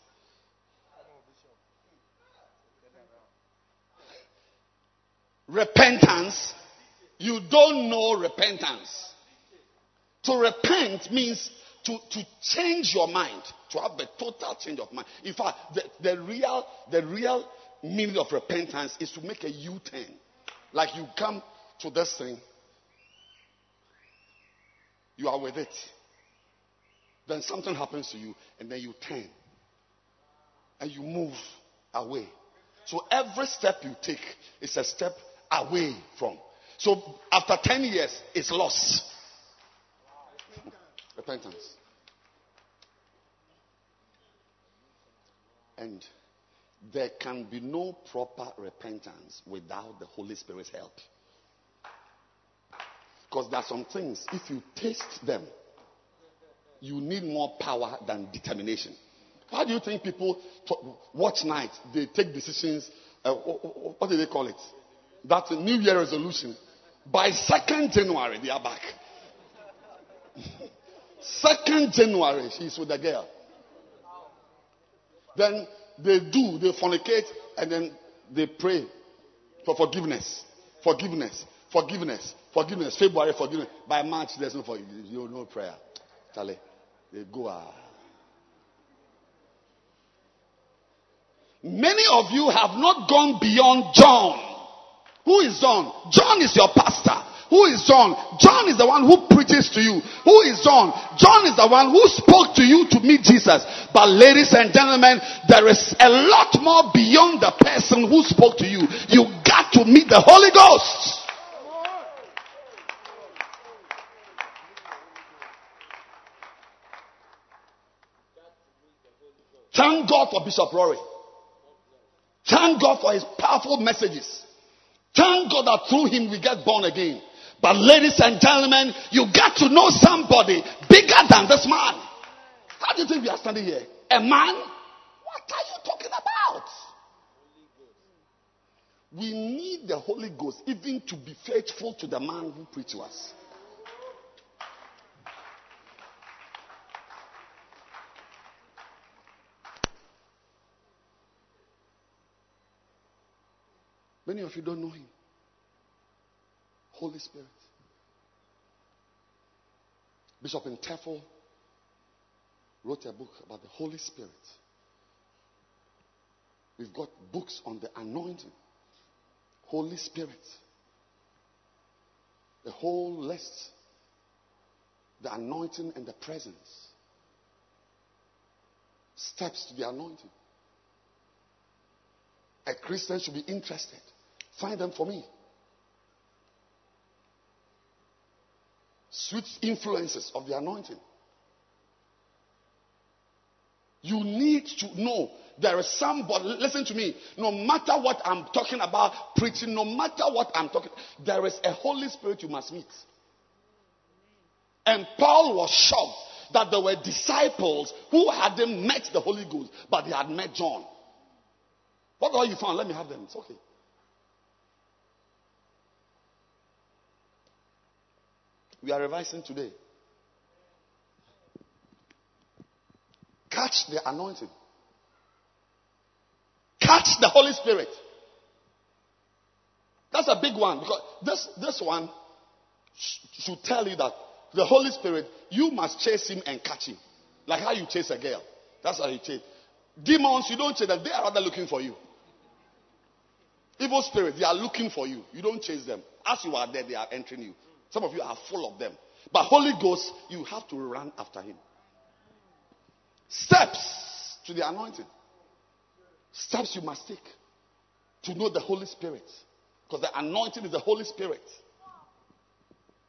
Repentance, you don't know repentance. To repent means to, to change your mind, to have a total change of mind. In fact, the, the real the real meaning of repentance is to make a U-turn. Like you come to this thing, you are with it. Then something happens to you, and then you turn. And you move away. So every step you take is a step away from. So after 10 years, it's lost. Repentance. And there can be no proper repentance without the Holy Spirit's help. Because there are some things, if you taste them, you need more power than determination. Why do you think people watch night? They take decisions. Uh, wh- wh- what do they call it? That's a New Year resolution. By 2nd January, they are back. *laughs* 2nd January, she's with the girl. Then they do, they fornicate, and then they pray for forgiveness. Forgiveness. Forgiveness. Forgiveness. February, forgiveness. By March, there's no forgiveness. No, no prayer. Charlie, they go out. Many of you have not gone beyond John. Who is John? John is your pastor. Who is John? John is the one who preaches to you. Who is John? John is the one who spoke to you to meet Jesus. But ladies and gentlemen, there is a lot more beyond the person who spoke to you. You got to meet the Holy Ghost. Thank God for Bishop Rory. Thank God for his powerful messages. Thank God that through him we get born again. But ladies and gentlemen, you got to know somebody bigger than this man. How do you think we are standing here? A man? What are you talking about? We need the Holy Ghost even to be faithful to the man who preached to us. Many of you don't know him. Holy Spirit. Bishop Intefel wrote a book about the Holy Spirit. We've got books on the anointing, Holy Spirit, the whole list, the anointing and the presence, steps to the anointing. A Christian should be interested. Find them for me. Sweet influences of the anointing. You need to know there is somebody, listen to me, no matter what I'm talking about, preaching, no matter what I'm talking, there is a Holy Spirit you must meet. And Paul was shocked that there were disciples who hadn't met the Holy Ghost, but they had met John. What all you found? Let me have them. It's okay. We are revising today. Catch the anointing. Catch the Holy Spirit. That's a big one because this, this one should tell you that the Holy Spirit, you must chase him and catch him. Like how you chase a girl. That's how you chase. Demons, you don't chase them. They are rather looking for you. Evil spirits, they are looking for you. You don't chase them. As you are there, they are entering you. Some of you are full of them. But Holy Ghost, you have to run after him. Steps to the anointing. Steps you must take to know the Holy Spirit. Because the anointing is the Holy Spirit.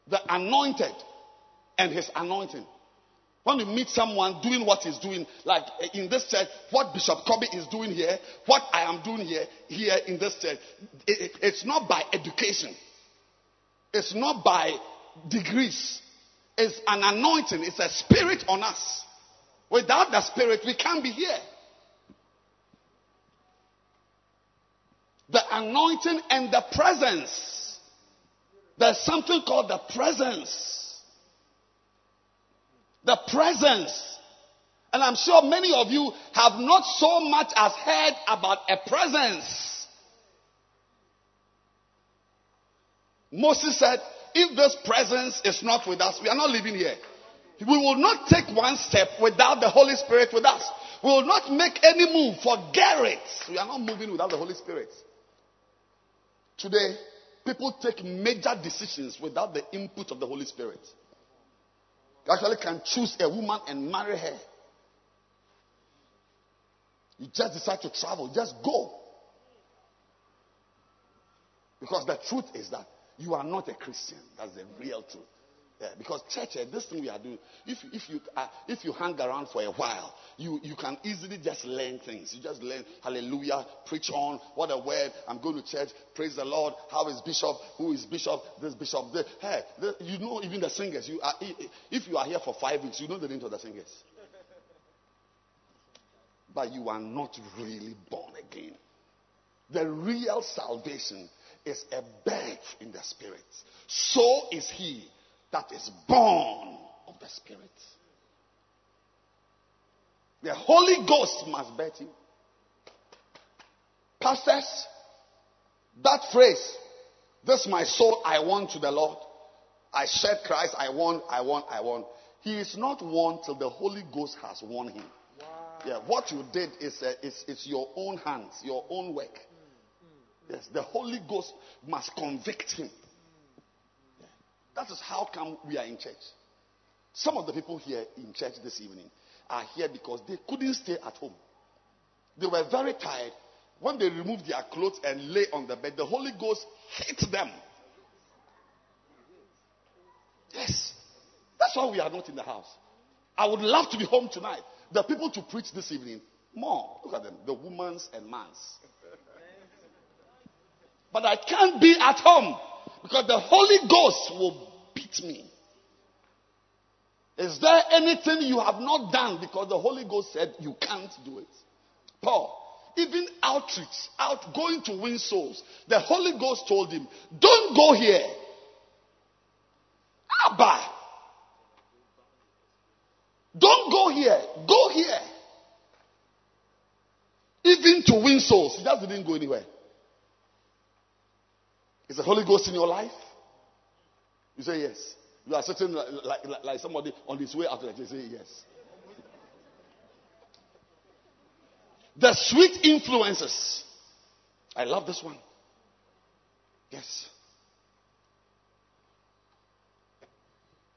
The anointed and his anointing. When you meet someone doing what he's doing, like in this church, what Bishop Kobe is doing here, what I am doing here, here in this church, it, it, it's not by education. It's not by degrees. It's an anointing. It's a spirit on us. Without the spirit, we can't be here. The anointing and the presence. There's something called the presence. The presence. And I'm sure many of you have not so much as heard about a presence. Moses said, if this presence is not with us, we are not living here. We will not take one step without the Holy Spirit with us. We will not make any move. Forget it. We are not moving without the Holy Spirit. Today, people take major decisions without the input of the Holy Spirit. You actually can choose a woman and marry her. You just decide to travel, just go. Because the truth is that you are not a Christian. That's the real truth. Yeah, because church, eh, this thing we are doing, if, if, you, uh, if you hang around for a while, you, you can easily just learn things. You just learn, hallelujah, preach on, what a word, I'm going to church, praise the Lord, how is bishop, who is bishop, this bishop, this. Hey, this, you know even the singers. You are, if you are here for five weeks, you know the name of the singers. But you are not really born again. The real salvation is a birth in the spirit. So is he that is born of the spirit. The Holy Ghost must bet you. Pastors, that phrase, this my soul I want to the Lord. I said Christ, I want, I want, I want. He is not won till the Holy Ghost has won him. Yeah, what you did is, uh, is, is your own hands, your own work. Yes, the Holy Ghost must convict him. Yeah. That is how come we are in church. Some of the people here in church this evening are here because they couldn't stay at home. They were very tired. When they removed their clothes and lay on the bed, the Holy Ghost hit them. Yes. That's why we are not in the house. I would love to be home tonight. The people to preach this evening, more. Look at them, the women's and man's. But I can't be at home because the Holy Ghost will beat me. Is there anything you have not done because the Holy Ghost said you can't do it? Paul, even outreach, out going to win souls, the Holy Ghost told him, Don't go here. Abba. Don't go here. Go here. Even to win souls. He just didn't go anywhere. Is the Holy Ghost in your life? You say yes. You are sitting like, like, like somebody on his way out. You say yes. The sweet influences. I love this one. Yes.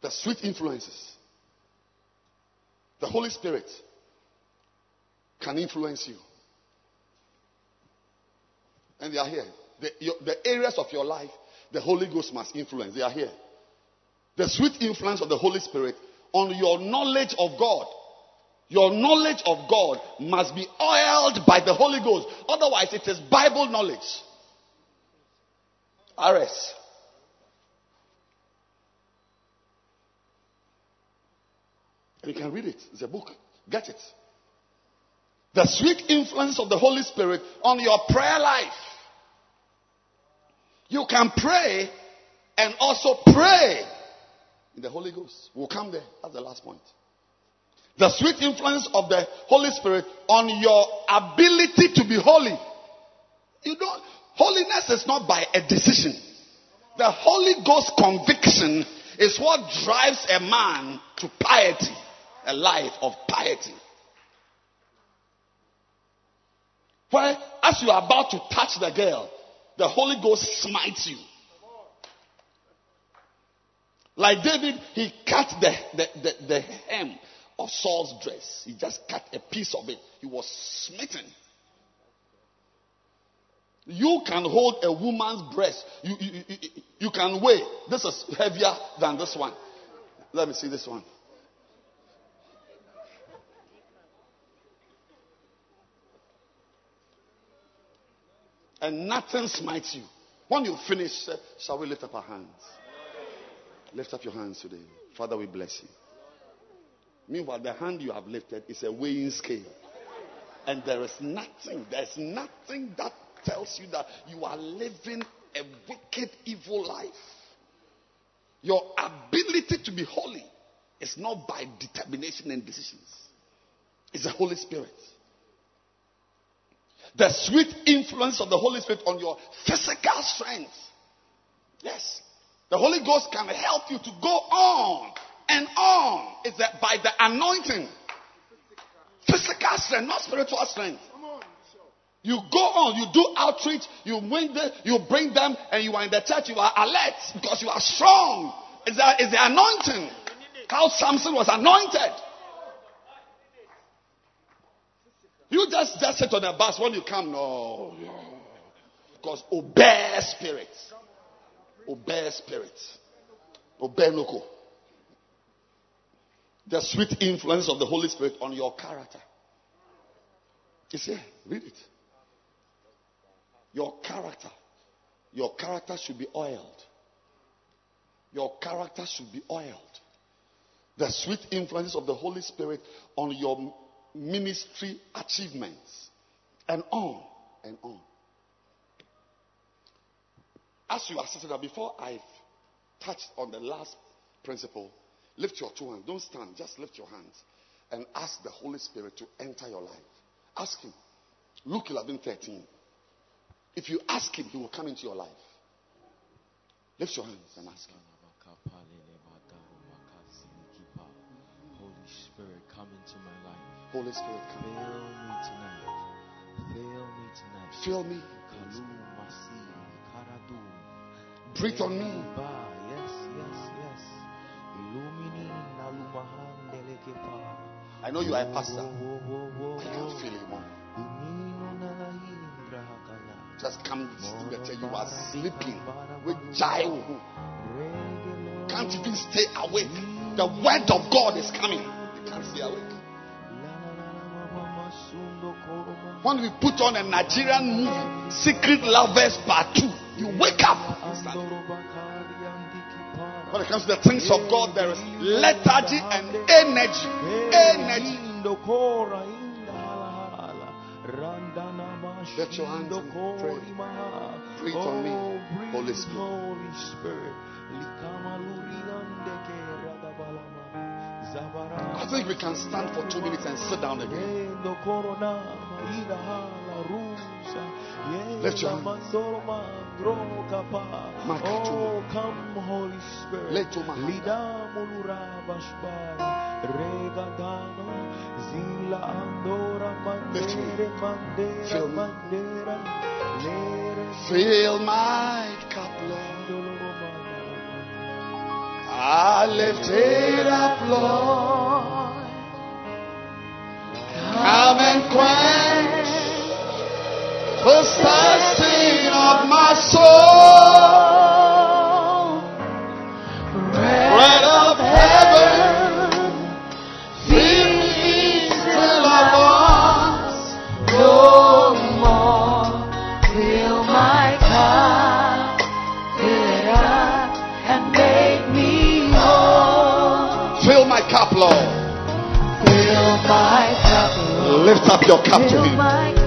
The sweet influences. The Holy Spirit can influence you. And they are here. The, your, the areas of your life, the Holy Ghost must influence. They are here. The sweet influence of the Holy Spirit on your knowledge of God. Your knowledge of God must be oiled by the Holy Ghost. Otherwise, it is Bible knowledge. RS. You can read it. It's a book. Get it. The sweet influence of the Holy Spirit on your prayer life. You can pray and also pray in the Holy Ghost. We'll come there. That's the last point. The sweet influence of the Holy Spirit on your ability to be holy. You don't, holiness is not by a decision. The Holy Ghost conviction is what drives a man to piety, a life of piety. Where, as you are about to touch the girl, the Holy Ghost smites you. Like David, he cut the, the, the, the hem of Saul's dress. He just cut a piece of it. He was smitten. You can hold a woman's breast. You, you, you, you can weigh. This is heavier than this one. Let me see this one. And nothing smites you. When you finish, uh, shall we lift up our hands? Lift up your hands today. Father, we bless you. Meanwhile, the hand you have lifted is a weighing scale. And there is nothing, there's nothing that tells you that you are living a wicked, evil life. Your ability to be holy is not by determination and decisions, it's the Holy Spirit. The sweet influence of the Holy Spirit on your physical strength. Yes. The Holy Ghost can help you to go on and on. It's that by the anointing. Physical strength, not spiritual strength. You go on, you do outreach, you win the, you bring them, and you are in the church, you are alert because you are strong. It's the, it's the anointing. How Samson was anointed. You just, just sit on the bus when you come. No. Because obey spirit. Obey spirit. Obey local. The sweet influence of the Holy Spirit on your character. It's here. Read it. Your character. Your character should be oiled. Your character should be oiled. The sweet influence of the Holy Spirit on your ministry achievements, and on and on. As you are sitting there, before I've touched on the last principle, lift your two hands. Don't stand, just lift your hands. and ask the Holy Spirit to enter your life. Ask Him. Luke 11 13. If you ask Him, He will come into your life. Lift your hands and ask Him. Holy Spirit, come into my life. Holy Spirit, come. Fill me tonight. Fill me tonight. Fill me. Breathe on me. Yes, yes, yes. I know you are a pastor. I can feel it more. Inino nalahindra hakala. Just come tell you are sleeping with child. Can't even stay awake. The word of God is coming. You can't stay awake. When we put on a Nigerian movie, Secret Lovers Part 2, you wake up. When it comes to the things of God, there is lethargy and energy. Energy. Lift your hands and pray. on me, Holy Spirit. I think we can stand for two minutes and sit down again. Rendo corona ida hala rusa. Lift your Yenda hands. mandoro mandro kapa. Makatumo. Oh, come Holy Spirit. Lida mulura bashbara. Regadano zila andora Lift me. mandere mandera Fill me. mandera. Lere Fill my cup, Lord. I lift it up, Lord. Come and quench the thirsting of my soul. Bread of heaven, feed me till I want no more. Fill my cup, fill it up, and make me whole. Fill my cup, Lord. Lift up your cup to Him.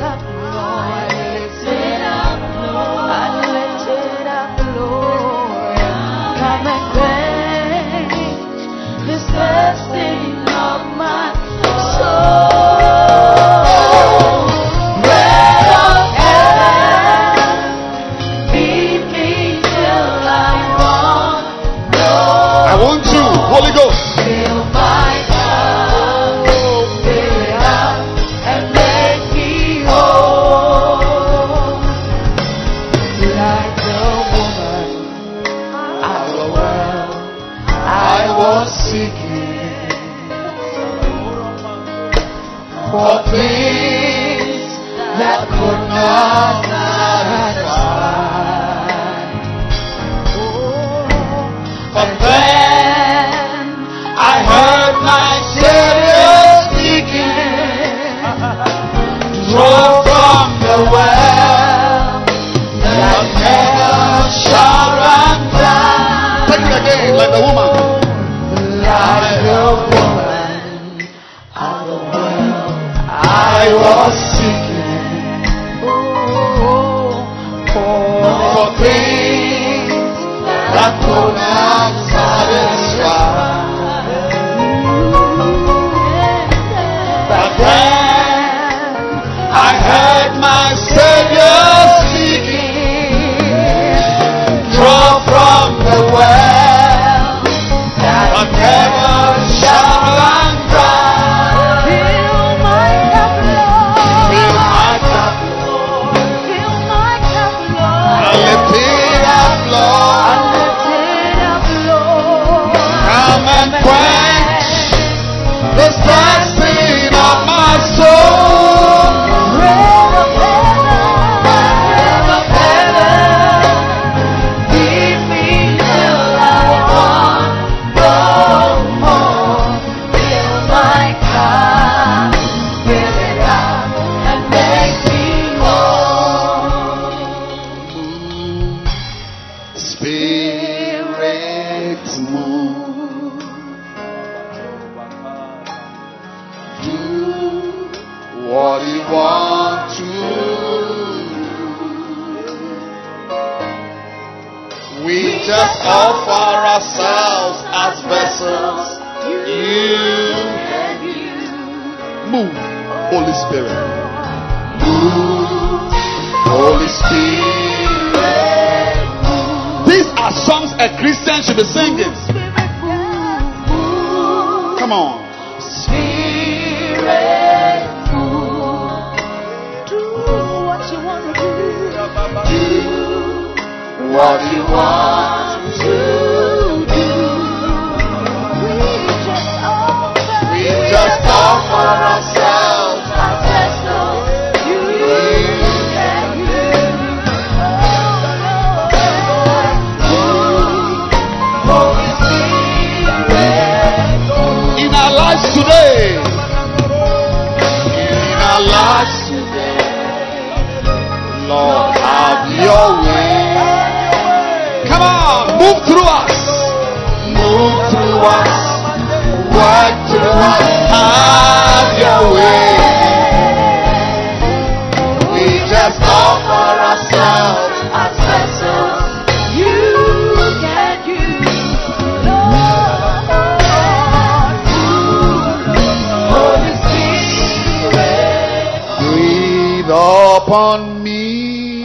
upon me.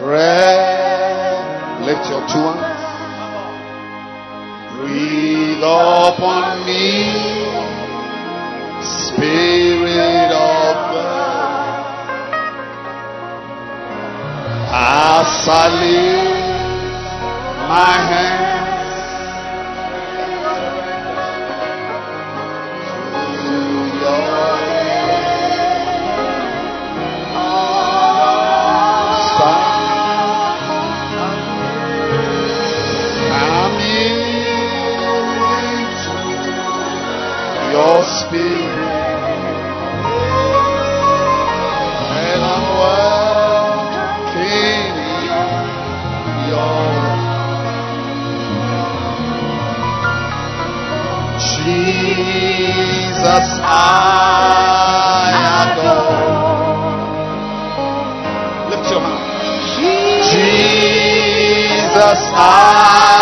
Breath. Lift your two hands. Breathe upon me. Spirit of God. As I lift my hand. I adore. Lift your hand. Jesus, I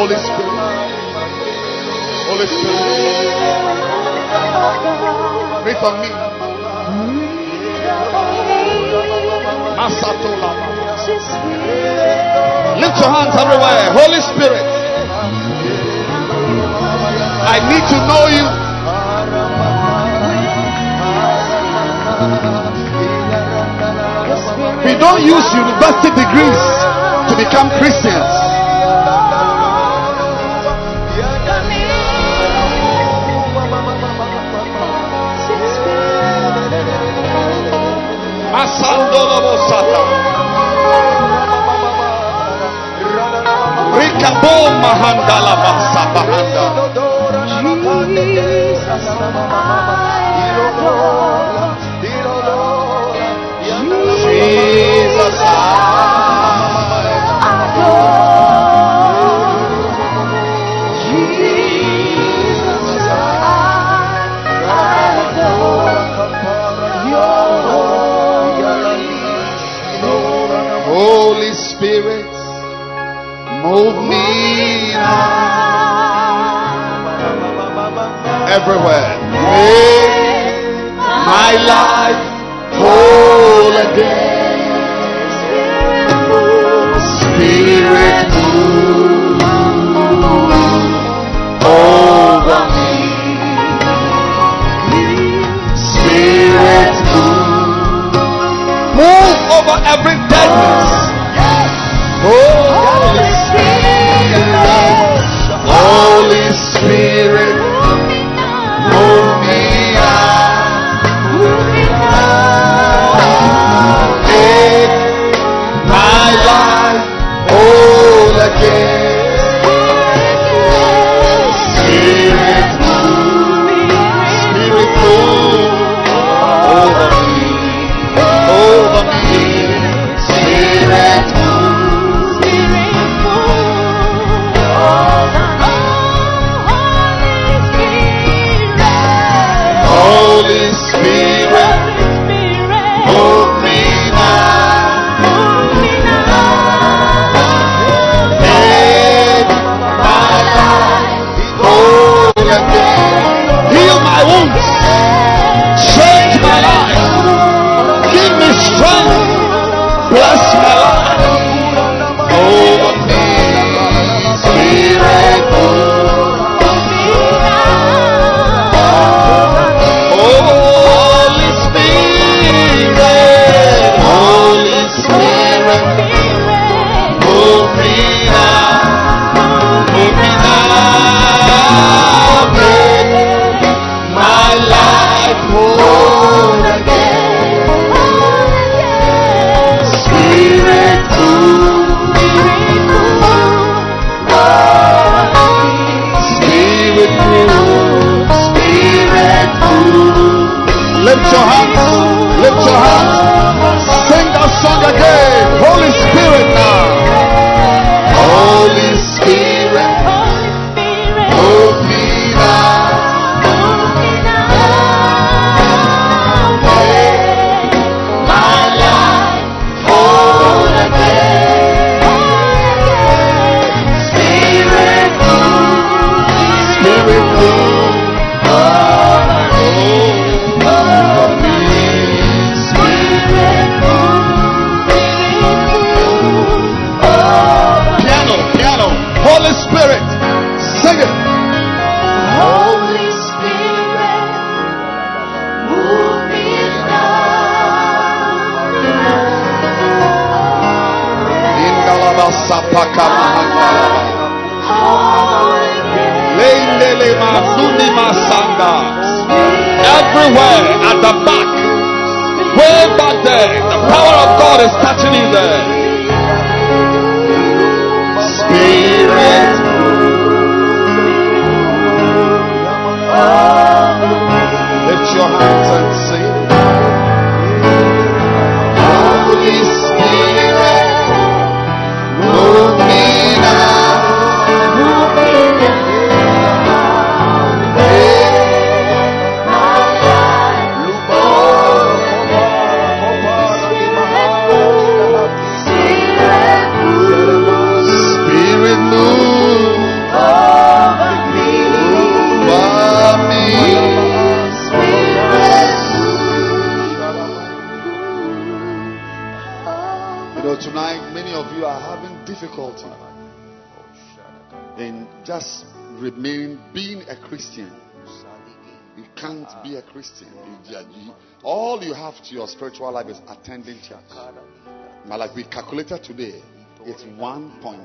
Holy Spirit. Holy Spirit. Breathe on me. Lift your hands everywhere. Holy Spirit. I need to know you. We don't use university degrees to become Christians. Rabo Mahandala Jesus, I adore. everywhere. Make my life whole again.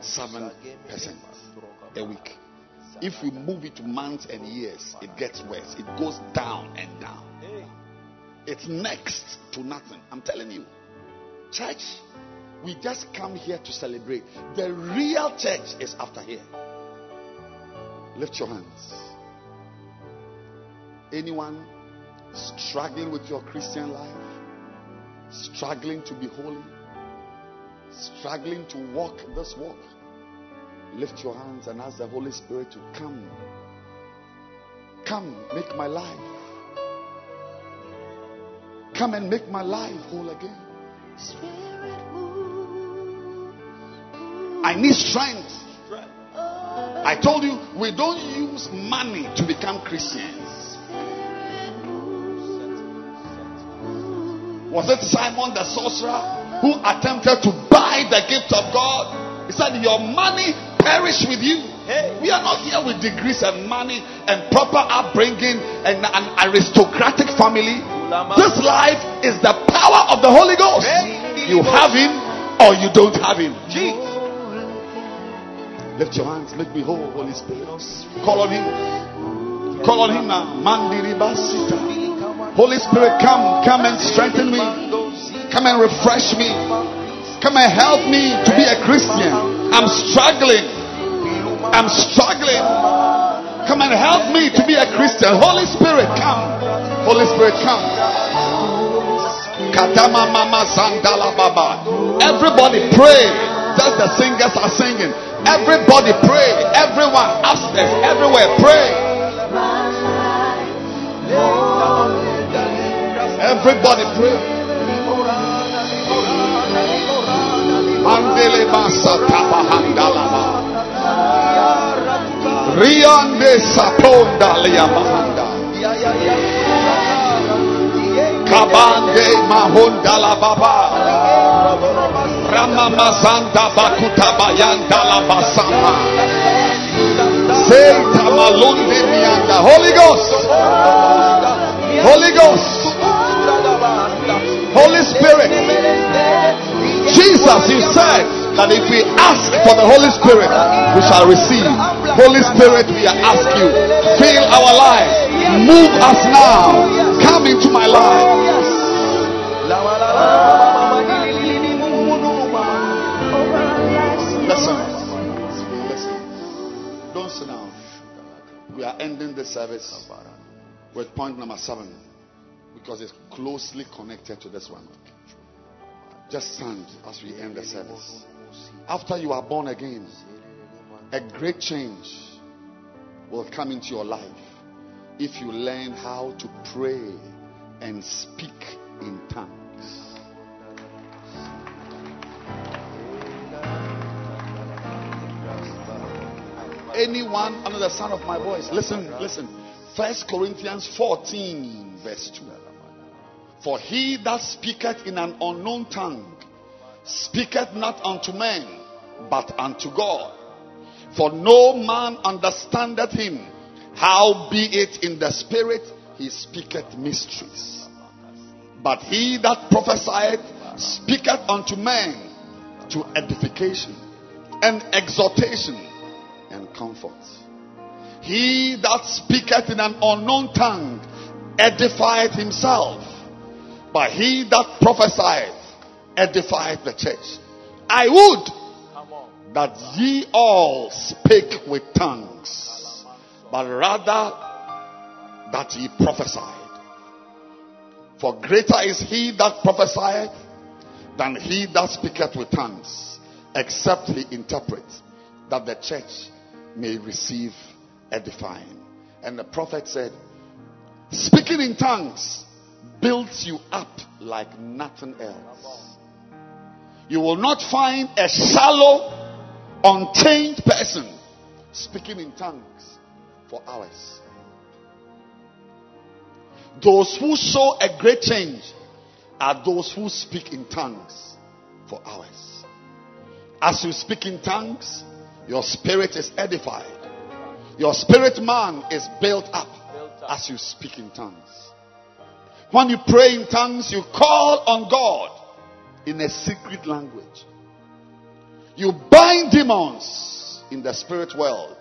1.7 percent a week. If we move it to months and years, it gets worse. It goes down and down. It's next to nothing. I'm telling you. Church, we just come here to celebrate. The real church is after here. Lift your hands. Anyone struggling with your Christian life? Struggling to be holy? Struggling to walk this walk? Lift your hands and ask the Holy Spirit to come. Come, make my life. Come and make my life whole again. I need strength. I told you we don't use money to become Christians. Was it Simon the sorcerer who attempted to buy the gift of God? He said, Your money perish with you. We are not here with degrees and money and proper upbringing and an aristocratic family. This life is the power of the Holy Ghost. You have Him or you don't have Him. Lift your hands, make me whole, Holy Spirit. Call on Him. Call on Him now. Holy Spirit, come, come and strengthen me. Come and refresh me. Come and help me to be a Christian. I'm struggling. I'm struggling. Come and help me to be a Christian. Holy Spirit, come. Holy Spirit, come. Katama mama sandala baba. Everybody pray. Just the singers are singing. Everybody pray. Everyone upstairs, everywhere pray. Everybody pray. Mandele basa tapa handalaba. Riande saponda liamahanda. Kabande mahonda la baba. Ramamazanda bakuta bayanda la basama. Seita malunde mianda. Holy Ghost. Holy Ghost. Holy Spirit. Jesus, you said that if we ask for the Holy Spirit, we shall receive. Holy Spirit, we ask you, fill our lives, move us now, come into my life. Listen, listen, don't sit down. We are ending the service with point number seven because it's closely connected to this one. Just stand as we end the service. After you are born again, a great change will come into your life if you learn how to pray and speak in tongues. Anyone under the sound of my voice, listen, listen. First Corinthians 14, verse 2. For he that speaketh in an unknown tongue speaketh not unto men, but unto God. For no man understandeth him. How be it in the spirit, he speaketh mysteries. But he that prophesieth speaketh unto men to edification and exhortation and comfort. He that speaketh in an unknown tongue edifieth himself, but he that prophesieth edifieth the church. I would that ye all spake with tongues, but rather that ye prophesied. For greater is he that prophesieth than he that speaketh with tongues, except he interpret, that the church may receive edifying. And the prophet said, Speaking in tongues builds you up like nothing else. You will not find a shallow, unchanged person speaking in tongues for hours. Those who show a great change are those who speak in tongues for hours. As you speak in tongues, your spirit is edified. Your spirit man is built up as you speak in tongues. When you pray in tongues, you call on God in a secret language. You bind demons in the spirit world.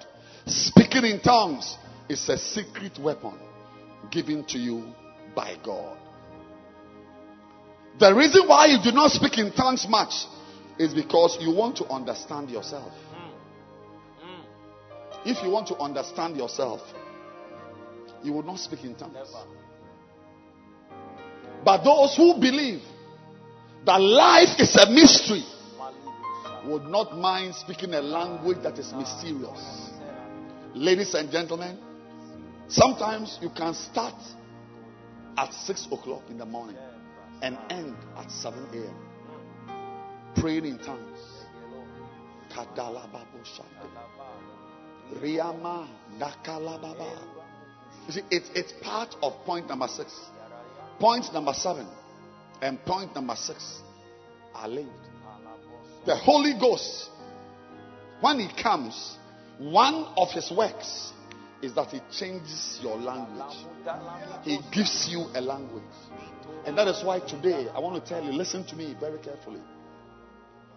Speaking in tongues is a secret weapon given to you by God. The reason why you do not speak in tongues much is because you want to understand yourself. If you want to understand yourself, you will not speak in tongues. But those who believe that life is a mystery would not mind speaking a language that is mysterious. Ladies and gentlemen, sometimes you can start at 6 o'clock in the morning and end at 7 a.m. praying in tongues. Riyama. You see, it's, it's part of point number six. Point number seven and point number six are linked. The Holy Ghost, when He comes, one of His works is that He changes your language. He gives you a language. And that is why today I want to tell you, listen to me very carefully.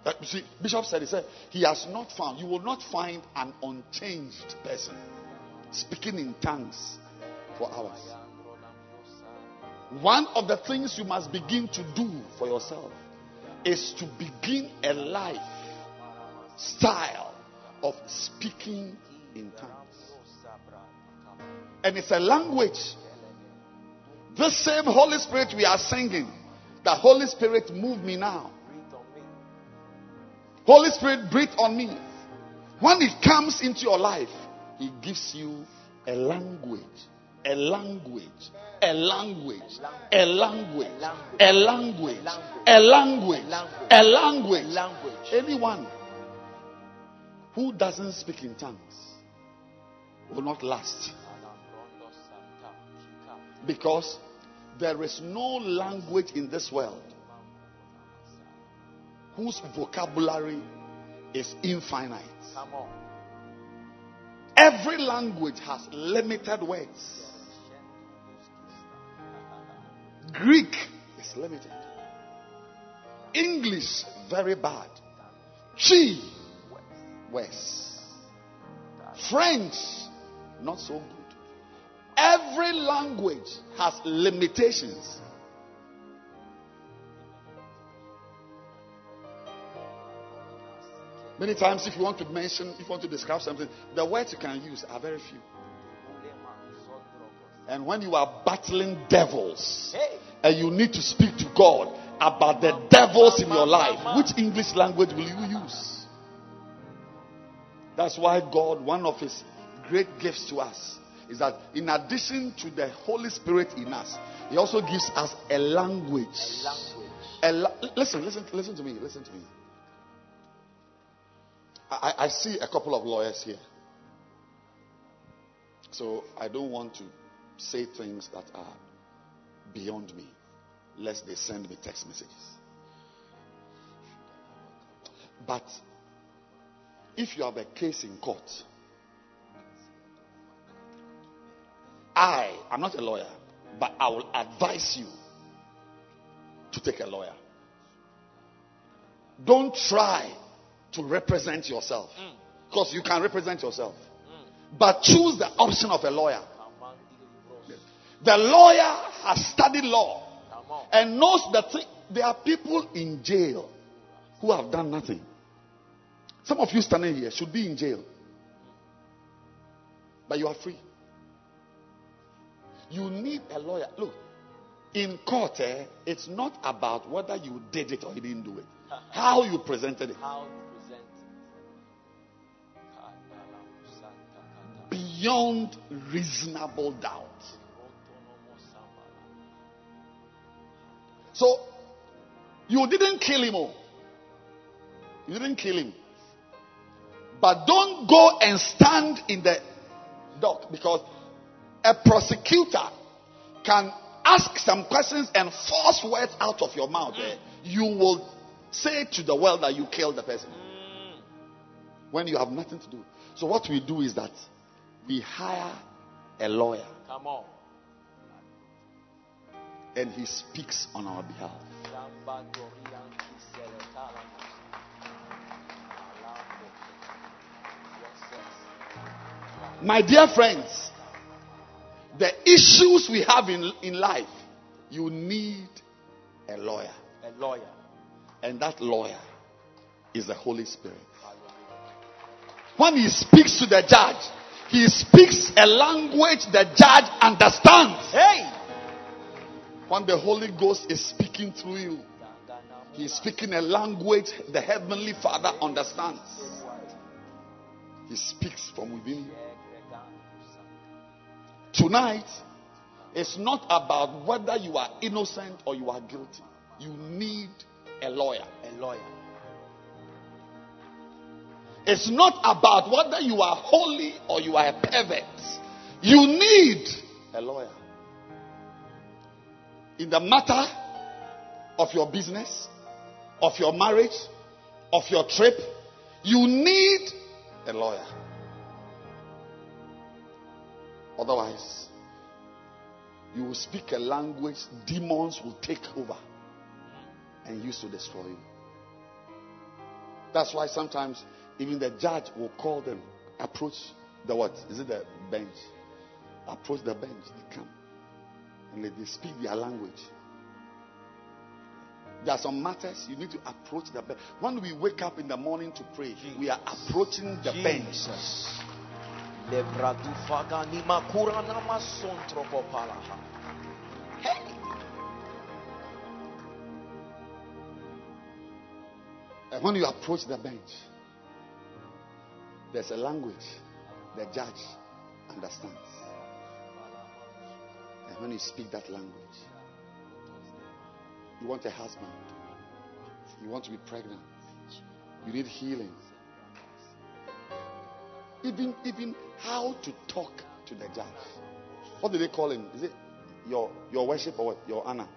Uh, you see, Bishop said, he said, he has not found, you will not find an unchanged person speaking in tongues for hours. One of the things you must begin to do for yourself is to begin a life style of speaking in tongues. And it's a language. The same Holy Spirit we are singing, the Holy Spirit move me now. Holy Spirit breathe on me. When it comes into your life, He gives you a language, a language, a language, a language, a language, a language, a language. Anyone who doesn't speak in tongues will not last. Because there is no language in this world whose vocabulary is infinite. Every language has limited words. Greek is limited. English, very bad. Twi, worse. French, not so good. Every language has limitations. Many times, if you want to mention, if you want to describe something, the words you can use are very few. And when you are battling devils and you need to speak to God about the devils in your life, which English language will you use? That's why God, one of His great gifts to us, is that in addition to the Holy Spirit in us, He also gives us a language. A la- listen, listen, listen to me. Listen to me. I, I see a couple of lawyers here. So I don't want to say things that are beyond me, lest they send me text messages. But if you have a case in court, I am not a lawyer, but I will advise you to take a lawyer. Don't try to represent yourself mm. because you can represent yourself. Mm. but choose the option of a lawyer. The lawyer has studied law and knows that there are people in jail who have done nothing. Some of you standing here should be in jail, but you are free. You need a lawyer. Look, in court, eh, it's not about whether you did it or you didn't do it, *laughs* how you presented it. How you present it. Beyond reasonable doubt. So, you didn't kill him. Oh. You didn't kill him. But don't go and stand in the dock because a prosecutor can ask some questions and force words out of your mouth. eh, You will say to the world that you killed the person when you have nothing to do. So, what we do is that we hire a lawyer Come on. And he speaks on our behalf. Samba Dorian Kiseletala. Alambo. Yes, yes. My dear friends, the issues we have in, in life, you need a lawyer. A lawyer. And that lawyer is the Holy Spirit. When he speaks to the judge, he speaks a language the judge understands. Hey! When the Holy Ghost is speaking through you, he is speaking a language the Heavenly Father understands. He speaks from within. Tonight, it's not about whether you are innocent or you are guilty. You need a lawyer. A lawyer. It's not about whether you are holy or you are a pervert. You need a lawyer. In the matter of your business, of your marriage, of your trip, you need a lawyer. Otherwise, you will speak a language demons will take over and use to destroy you. That's why sometimes even the judge will call them, approach the what? Is it the bench? Approach the bench. They come and they, speak their language. There are some matters you need to approach the bench. When we wake up in the morning to pray, we are approaching the bench. Jesus. Lebradufaga ni makura na masontropopalaha. Hey! And when you approach the bench, there's a language the judge understands. And when you speak that language, you want a husband, you want to be pregnant, you need healing. Even, even how to talk to the judge. What do they call him? Is it your, your worship or what? Your honor?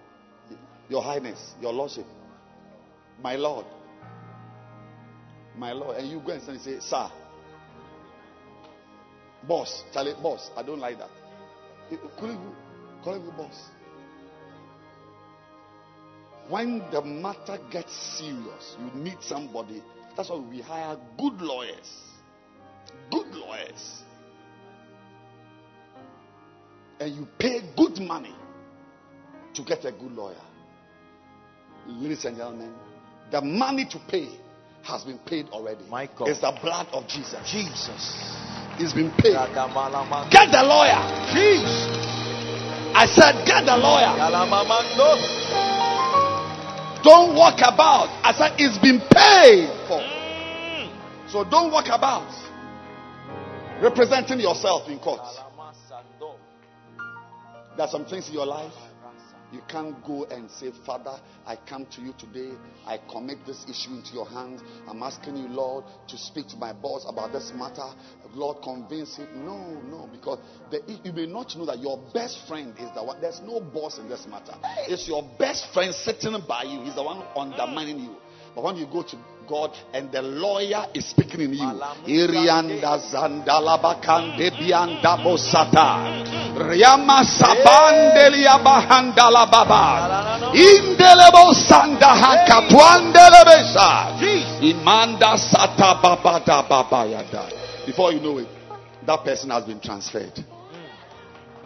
Your highness? Your lordship? My lord? My lord. And you go and say, Sir. Boss. Charlie, boss. I don't like that. Call him, boss. When the matter gets serious, you need somebody. That's why we hire good lawyers. Good lawyers. And you pay good money to get a good lawyer. Ladies and gentlemen, the money to pay has been paid already. My God. It's the blood of Jesus. Jesus. It's been paid. Get the lawyer. I said, get the lawyer. Don't walk about. I said, it's been paid for. Mm. So don't walk about representing yourself in court. There are some things in your life you can't go and say, Father, I come to you today. I commit this issue into your hands. I'm asking you, Lord, to speak to my boss about this matter. Lord, convince him. No, no, because the, you may not know that your best friend is the one. There's no boss in this matter. It's your best friend sitting by you. He's the one undermining you. But when you go to God and the lawyer is speaking in you, Irianda Zandalabakande Bianda Bosata, Riama Sabandelia Bahandala Baba, Indelebo Sanda Hakatwandelebesa, Imanda Sata Babada Babayada. Before you know it, that person has been transferred.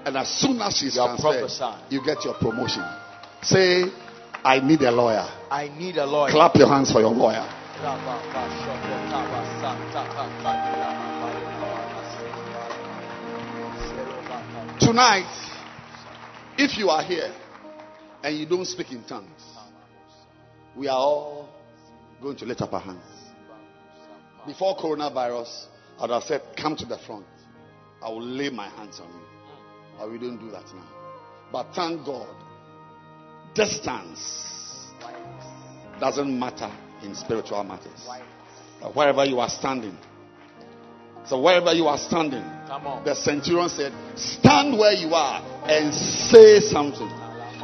And as soon as she's You transferred, you get your promotion. Say, I need a lawyer. I need a lawyer. Clap your hands for your lawyer. Tonight, if you are here and you don't speak in tongues, we are all going to lift up our hands. Before coronavirus, I would said, Come to the front. I will lay my hands on you. But we don't do that now. But thank God, distance doesn't matter in spiritual matters. Wherever you are standing. So, wherever you are standing, Come on. the centurion said, Stand where you are and say something.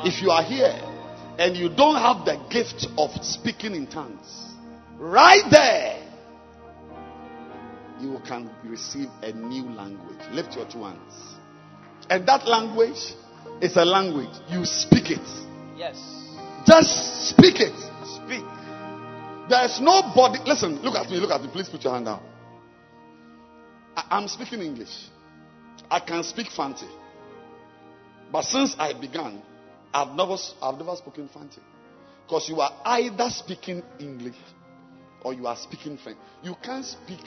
If you are here and you don't have the gift of speaking in tongues, right there, you can receive a new language. Lift your two hands. And that language is a language. You speak it. Yes. Just speak it. Speak. There's nobody. Listen, look at me. Look at me. Please put your hand down. I, I'm speaking English. I can speak Fanti. But since I began, I've never, I've never spoken Fanti. Because you are either speaking English or you are speaking French. You can't speak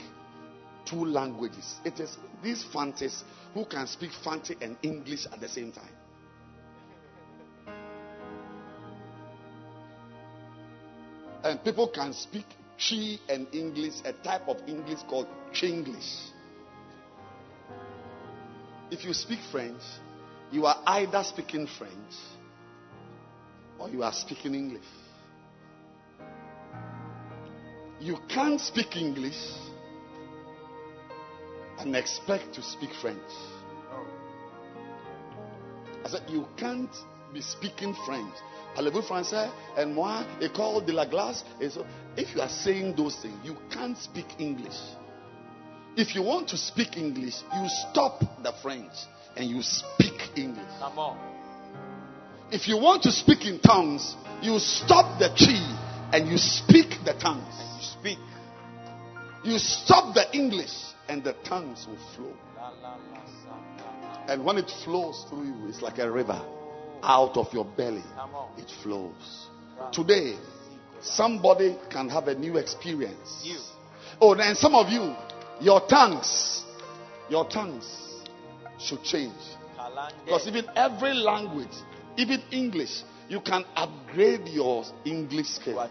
two languages. It is these Fantis who can speak Fanti and English at the same time. And people can speak Twi and English, a type of English called Chinglish. If you speak French, you are either speaking French or you are speaking English. You can't speak English and expect to speak French. I said, you can't be speaking French. Parlez-vous français? And moi, école de la glace. Et so, if you are saying those things, you can't speak English. If you want to speak English, you stop the French and you speak English. Come on. If you want to speak in tongues, you stop the Twi and you speak the tongues. You speak. You stop the English and the tongues will flow. And when it flows through you, it's like a river. Out of your belly, it flows. Today, somebody can have a new experience. You. Oh, and some of you, your tongues, your tongues should change. Because even every language, even English, you can upgrade your English skill.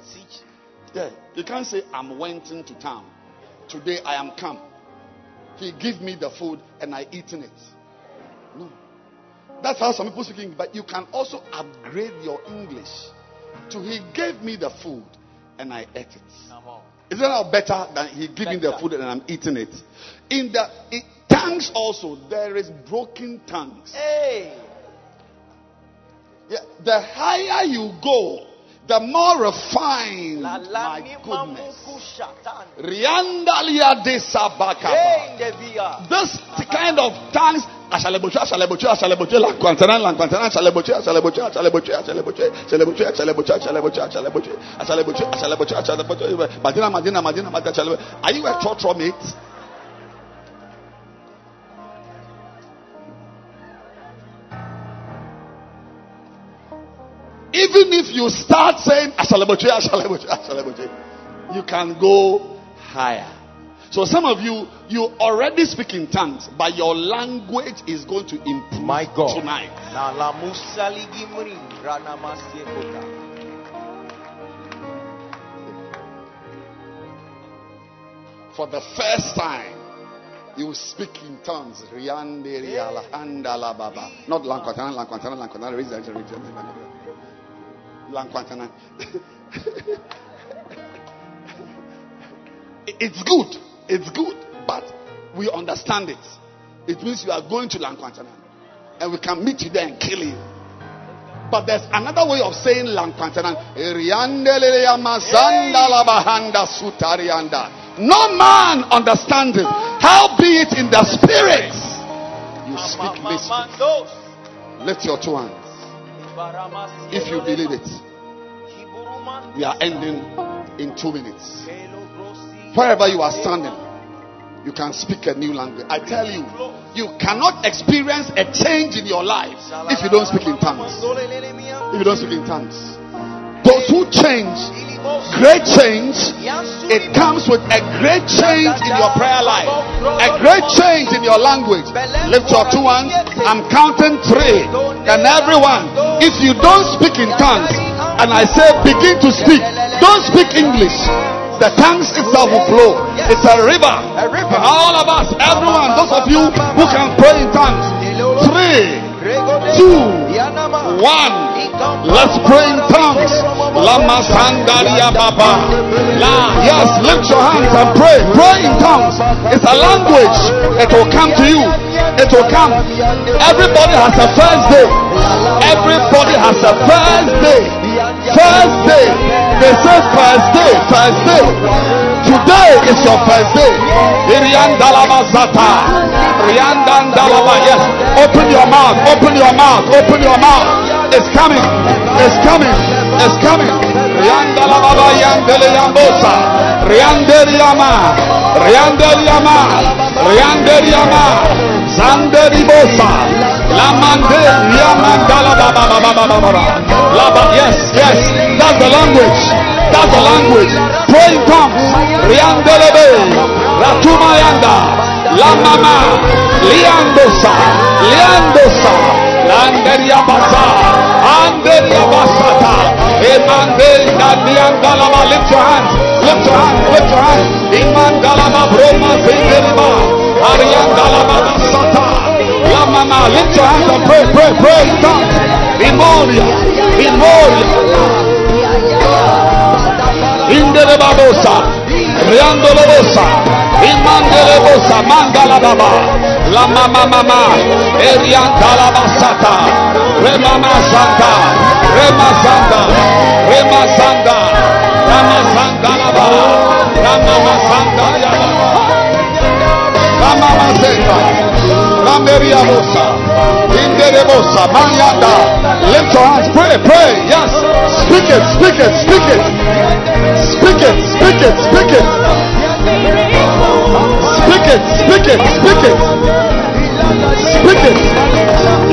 Yeah, you can't say I'm went into town. Today I am come. He give me the food and I eaten it. No. That's how some people speak English. But you can also upgrade your English to He gave me the food and I ate it. Come on. Is that not better than He giving the food and I'm eating it? In the in tongues also there is broken tongues. Hey. Yeah, the higher you go, the more refined. La la My goodness. Riandalia de sabakaba. Hey, in the via. This kind of tongues à Salébotché, à Salébotché, à Salébotché, la Quantanan, la Quantanan, à Salébotché, à Salébotché, à Salébotché, à Salébotché, à à à à à à Madina, Madina, Madina, Madina, Are you a church from? Even if you start saying, Asaleboche, Asaleboche, Asaleboche, you can go higher. So some of you, you already speak in tongues, but your language is going to improve My God. tonight. Na la musali gimri. Rana masye kota. For the first time, you speak in tongues. Riande, riala, andala, baba. Not raise that, raise that, raise that. It's good. It's good. But we understand it. It means you are going to Lanquantana. And we can meet you there and kill you. But there's another way of saying sutarianda. No man understands it. How be it in the spirit? You speak mysteries. Lift your two hands. If you believe it, we are ending in two minutes. Wherever you are standing, You can speak a new language. I tell you, you cannot experience a change in your life if you don't speak in tongues. If you don't speak in tongues. Those who change, great change, it comes with a great change in your prayer life, a great change in your language. Lift your two hands. I'm counting three. And everyone, if you don't speak in tongues, and I say begin to speak, don't speak English. The tongues itself will flow. It's a river. All of us, everyone, those of you who can pray in tongues. Three, two, one. Let's pray in tongues. Lama Sandaria Baba. La. Yes, lift your hands and pray. Pray in tongues. It's a language. It will come to you. It will come. Everybody has a first day. Everybody has a first day. First day. They say first day. First day. Today is your first day. Iriandalaba Zata. Riandandalaba. Yes. Open your mouth. Open your mouth. Open your mouth. It's coming. It's coming. It's coming. Riandalaba Yandele Yambosa. Riandeliama. Riandeliama. Riandeliama. La mande, ba ba ba ba ba ba ba. La ba, yes, yes. That's the language. That's the language. Praying tongues. Riandelebe, ratuma yanda, la mama, liandosa, liandosa, landeria basa, anderia basata. Emande, liandala, lift your hand, lift your hand, lift your. Imandala, broma, zingelba now. Lift your hands and pray, pray, pray in tongues. In Moria, in Moria. In Delebadosa, Riandolobosa, in Mandelebosa, Mangaladaba, La Mama Mama, Eriantalabasata, Remama Santa, Rema Santa, Rema Santa, Rama Santa la Rama Santa la Rama Santa. Senta, Rameria Bosa, Indere Bosa, Mayanda. Lift your hands, pray, pray, yes. Speak it, speak it, speak it. Speak it, speak it, speak it. Speak it, speak it, speak it. Speak it.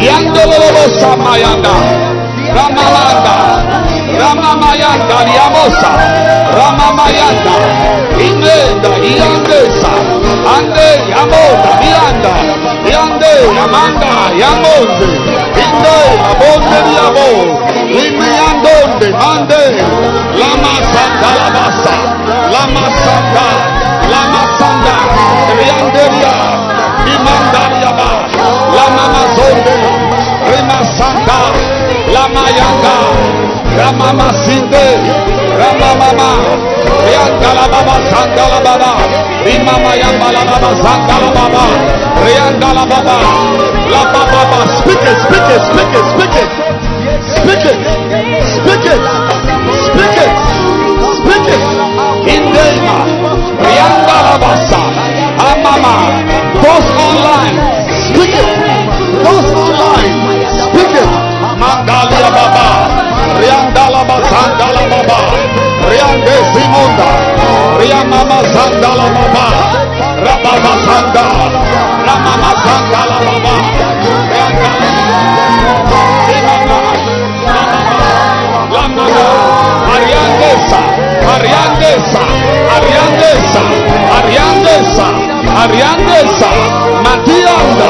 Yandolo Bosa Mayanda, Ramalanda, Ramamayanda, Yamosa, Ramamayanda, Inenda, Yandesa, Ande, Yamoda, Yanda, Inde, Amanda, Yamonde, Inde, Abonde, Yamo, Limeandonde, Mande, La Masata, La Masa, La Masata, La Masanda, Rianderia, Imandariaba, La Mamazonde, Rimasanda, La Mayanda, La Mamasinde, Ramba Baba, Riandala Baba, Sandala Baba, Rimama Yambala Baba, Sandala Baba, Riandala Baba, Lapa Baba, speak it, speak it, speak it, speak it, speak it. Riamama Sandala Baba, Rababa Sanda, Ramama Sandala Baba, Lamana, Ariandesa, Ariandesa, Ariandesa, Ariandesa, Ariandesa, Matianda,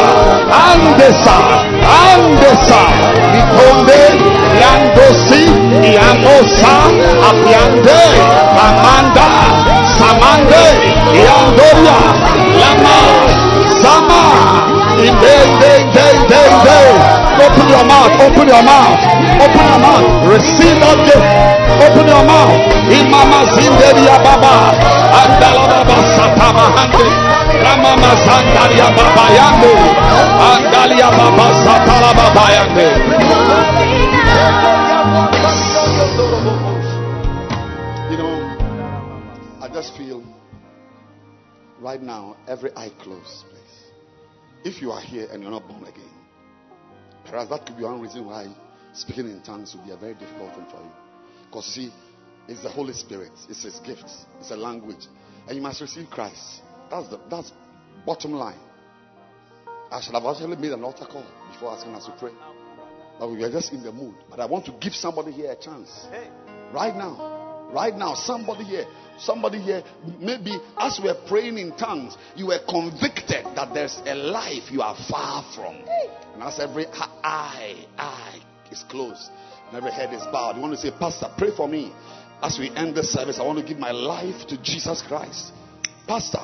Andesa, Andesa, Ikonde, Yandosi, Yamosa, Apiande, Amanda, Samande, Yandoria, Lama, Sama. Open your mouth, open your mouth, open your mouth, receive that gift. Open your mouth. Imama Zinderia Baba, Andala Baba Satama Hande, Ramama Zandaria Baba Yande, Andalia Baba Satala Baba Yande. You know, I just feel right now every eye closed, please. If you are here and you're not born again, perhaps that could be one reason why speaking in tongues would be a very difficult thing for you. Because see, it's the Holy Spirit, it's His gift, it's a language, and you must receive Christ. That's the, that's Bottom line. I should have actually made an altar call before asking us to pray. But we were just in the mood. But I want to give somebody here a chance. Right now. Right now. Somebody here. Somebody here. Maybe as we are praying in tongues, you were convicted that there's a life you are far from. And as every eye, eye is closed and every head is bowed, you want to say, Pastor, pray for me. As we end the service, I want to give my life to Jesus Christ. Pastor,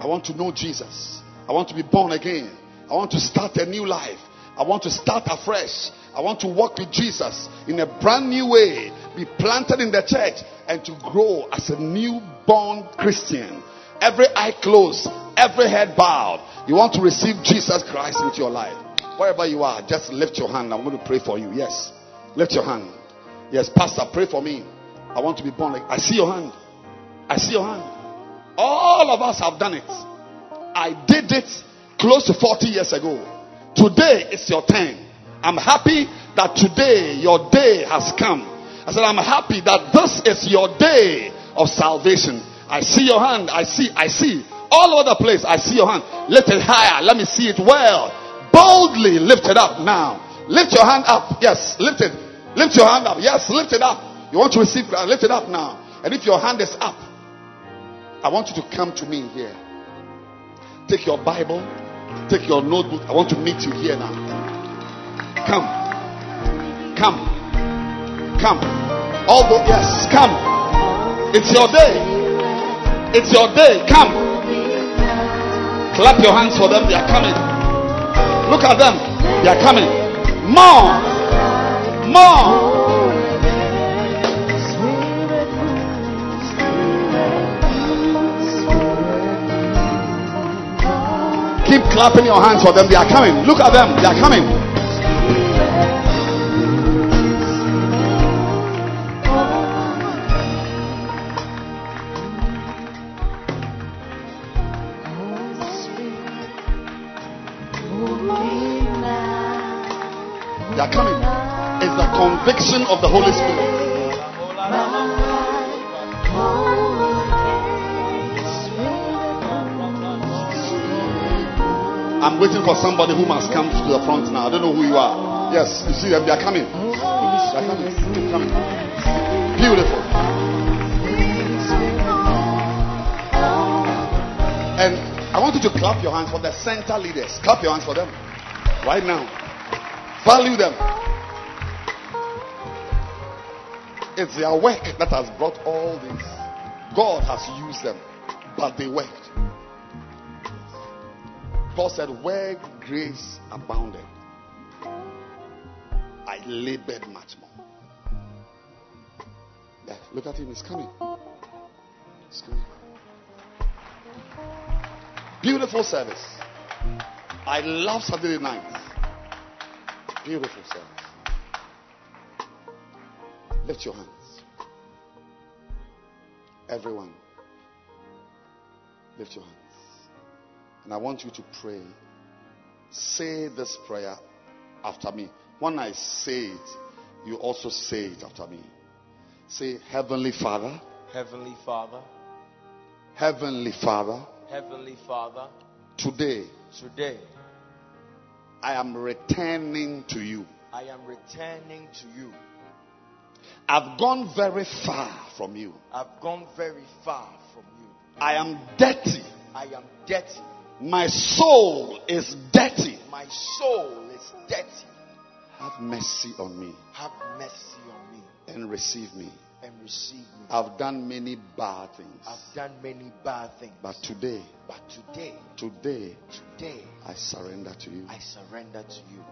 I want to know Jesus. I want to be born again. I want to start a new life. I want to start afresh. I want to walk with Jesus in a brand new way, be planted in the church, and to grow as a newborn Christian. Every eye closed, every head bowed. You want to receive Jesus Christ into your life. Wherever you are, just lift your hand. I'm going to pray for you. Yes. Lift your hand. Yes, Pastor, pray for me. I want to be born. I see your hand. I see your hand. All of us have done it. I did it close to 40 years ago. Today is your turn. I'm happy that today your day has come. I said, I'm happy that this is your day of salvation. I see your hand. I see, I see. All over the place, I see your hand. Lift it higher. Let me see it well. Boldly lift it up now. Lift your hand up. Yes, lift it. Lift your hand up. Yes, lift it up. You want to receive, lift it up now. And if your hand is up, I want you to come to me here. Take your Bible, take your notebook. I want to meet you here now. Come. Come. Come. The yes, come. It's your day. It's your day. Come. Clap your hands for them. They are coming. Look at them. They are coming. More. More. Keep clapping your hands for them. They are coming. Look at them. They are coming. They are coming. It's the conviction of the Holy Spirit. I'm waiting for somebody who must come to the front now. I don't know who you are. Yes, you see them. They are coming. They are coming. Keep coming. Beautiful. And I want you to clap your hands for the center leaders. Clap your hands for them right now. Value them. It's their work that has brought all this. God has used them, but they worked. Paul said, Where grace abounded, I labored much more. Yeah, look at him, he's coming. He's coming. Beautiful service. I love Saturday nights. Beautiful service. Lift your hands. Everyone, lift your hands. And I want you to pray. Say this prayer after me. When I say it, you also say it after me. Say, Heavenly Father, Heavenly Father, Heavenly Father, Heavenly Father, today today I am returning to you. I am returning to you. I've gone very far from you. I've gone very far from you. I am dirty. I am dirty. My soul is dirty. My soul is dirty. Have mercy on me Have mercy on me and receive me. and receive me. I've done many bad things. I've done many bad things. But today, But today, today, today, I surrender to you. I surrender to you.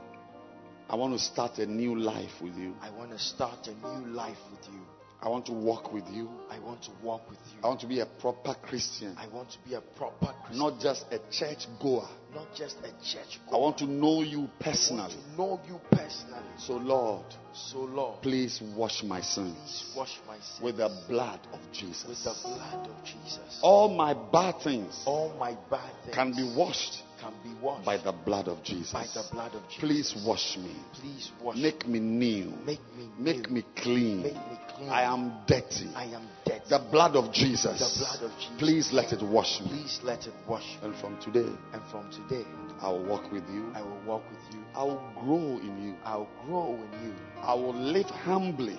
I want to start a new life with you. I want to start a new life with you. I want to walk with you. I want to walk with you. I want to be a proper Christian, I want to be a proper Christian, not just a church goer. not just a church. goer. I want to know you I want personally. to know you personally. So, Lord, So, Lord, please wash my please sins wash my sins with the blood of Jesus. with the blood of Jesus. All my bad things All my bad things can be washed can be washed by the blood of Jesus. by the blood of Jesus. Please wash me. Please wash Make me new. Make me Make new. me clean. Make me clean. I am dirty. I am dead. The blood of Jesus. The blood of Jesus. Please let it wash me. Please let it wash me. And from today, And from today, I will walk with you. I will walk with you. I will grow in you. I will grow in you. I will live humbly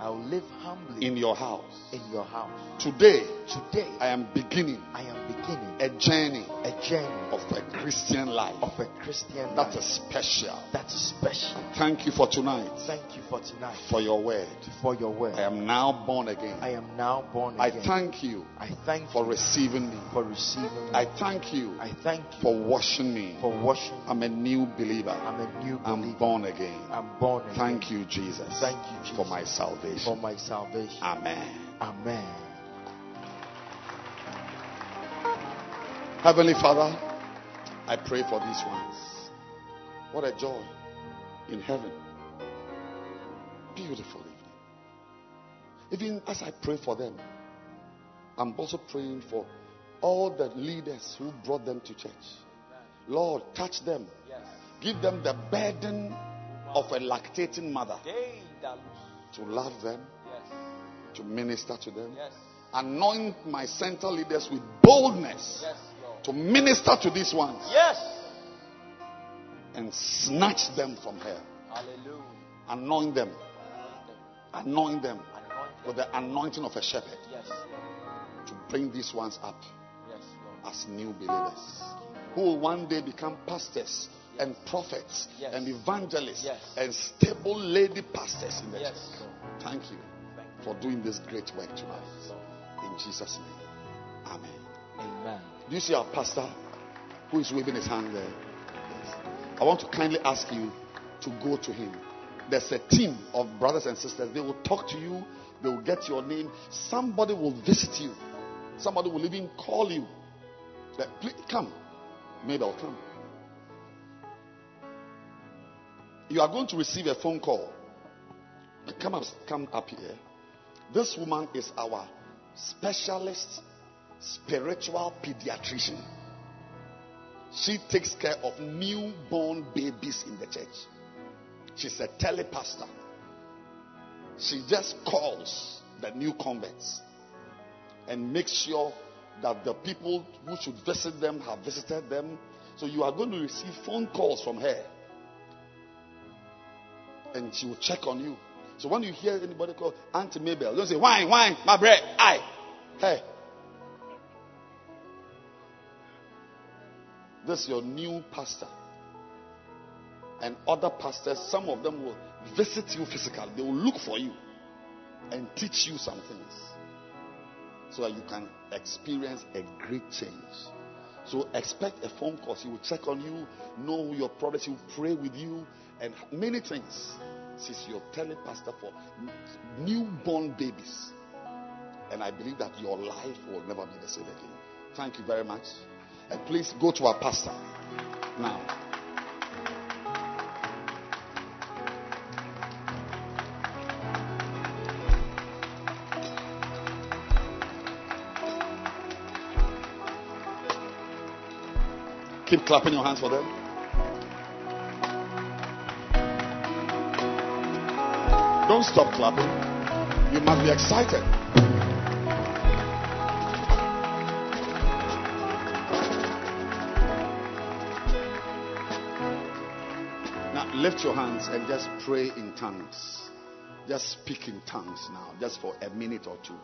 I will live humbly in your house. in your house. Today, Today, I am beginning I am beginning a journey a journey of a Christian life. of a Christian That life. That is special. that is special. Thank you for tonight, Thank you for tonight, for your word. for your word. I am now born again. I am now born again. I thank you I thank for receiving me. for receiving me. I thank you I thank you for washing me. for washing me. I'm a new believer. I'm a new believer. I'm born again. I'm born again. Thank you, Jesus. Thank you, Jesus, for my for salvation. my salvation. Amen. Amen. Heavenly Father, I pray for these ones. What a joy in heaven. Beautiful evening. Even as I pray for them, I'm also praying for all the leaders who brought them to church. Lord, touch them. Give them the burden of a lactating mother to love them, to minister to them. Anoint my center leaders with boldness to minister to these ones Yes. and snatch them from hell. Hallelujah. Anoint them. Anoint them with the anointing of a shepherd Yes. to bring these ones up Yes, Lord. as new believers who will one day become pastors and prophets Yes. and evangelists Yes. and stable lady pastors in the Yes, church. Thank you for doing this great work tonight. In Jesus' name. Amen. Amen. Do you see our pastor who is waving his hand there? Yes. I want to kindly ask you to go to him. There's a team of brothers and sisters. They will talk to you, they will get your name. Somebody will visit you, somebody will even call you. That, Please come. Maybe I'll come. You are going to receive a phone call. Come up, come up here. This woman is our specialist spiritual pediatrician. She takes care of newborn babies in the church. She's a telepastor. She just calls the new converts and makes sure that the people who should visit them have visited them. So you are going to receive phone calls from her. And she will check on you. So when you hear anybody call Auntie Mabel, don't say, Wine, wine, my bread, I. Hey, This is your new pastor. And other pastors, some of them will visit you physically. They will look for you and teach you some things so that you can experience a great change. So expect a phone call. He will check on you, know your progress, he will pray with you, and many things. She's your telepastor for newborn babies. And I believe that your life will never be the same again. Thank you very much. And please go to our pastor now. Keep clapping your hands for them. Don't stop clapping. You must be excited. Now lift your hands and just pray in tongues. Just speak in tongues now, just for a minute or two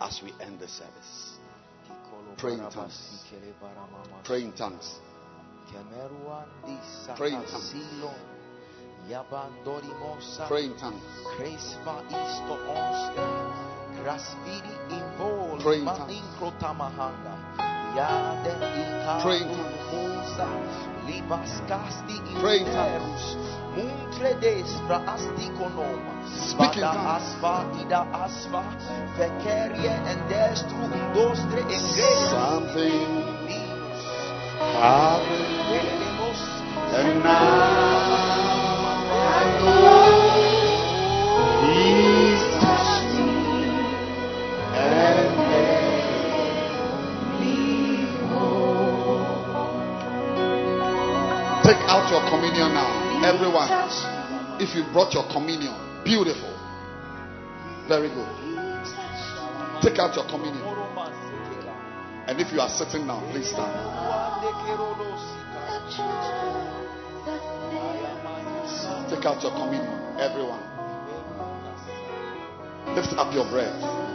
as we end the service. Pray in tongues. Pray in tongues. Pray in tongues. Pray in tongues. Cresva isto onste, grasvidi invol, Pray in maninkro tamahanga, yade ika Pray in tongues. libaskasti Pray in inferus, muncredes fra asti konoma, Speak vada asva ida asva, fekerie en destru indostre engreus, Something virus, happened. venemos, And now Take out your communion now. Everyone. If you brought your communion, beautiful. Very good. Take out your communion. And if you are sitting now, please stand. Take out your communion, everyone. Lift up your bread.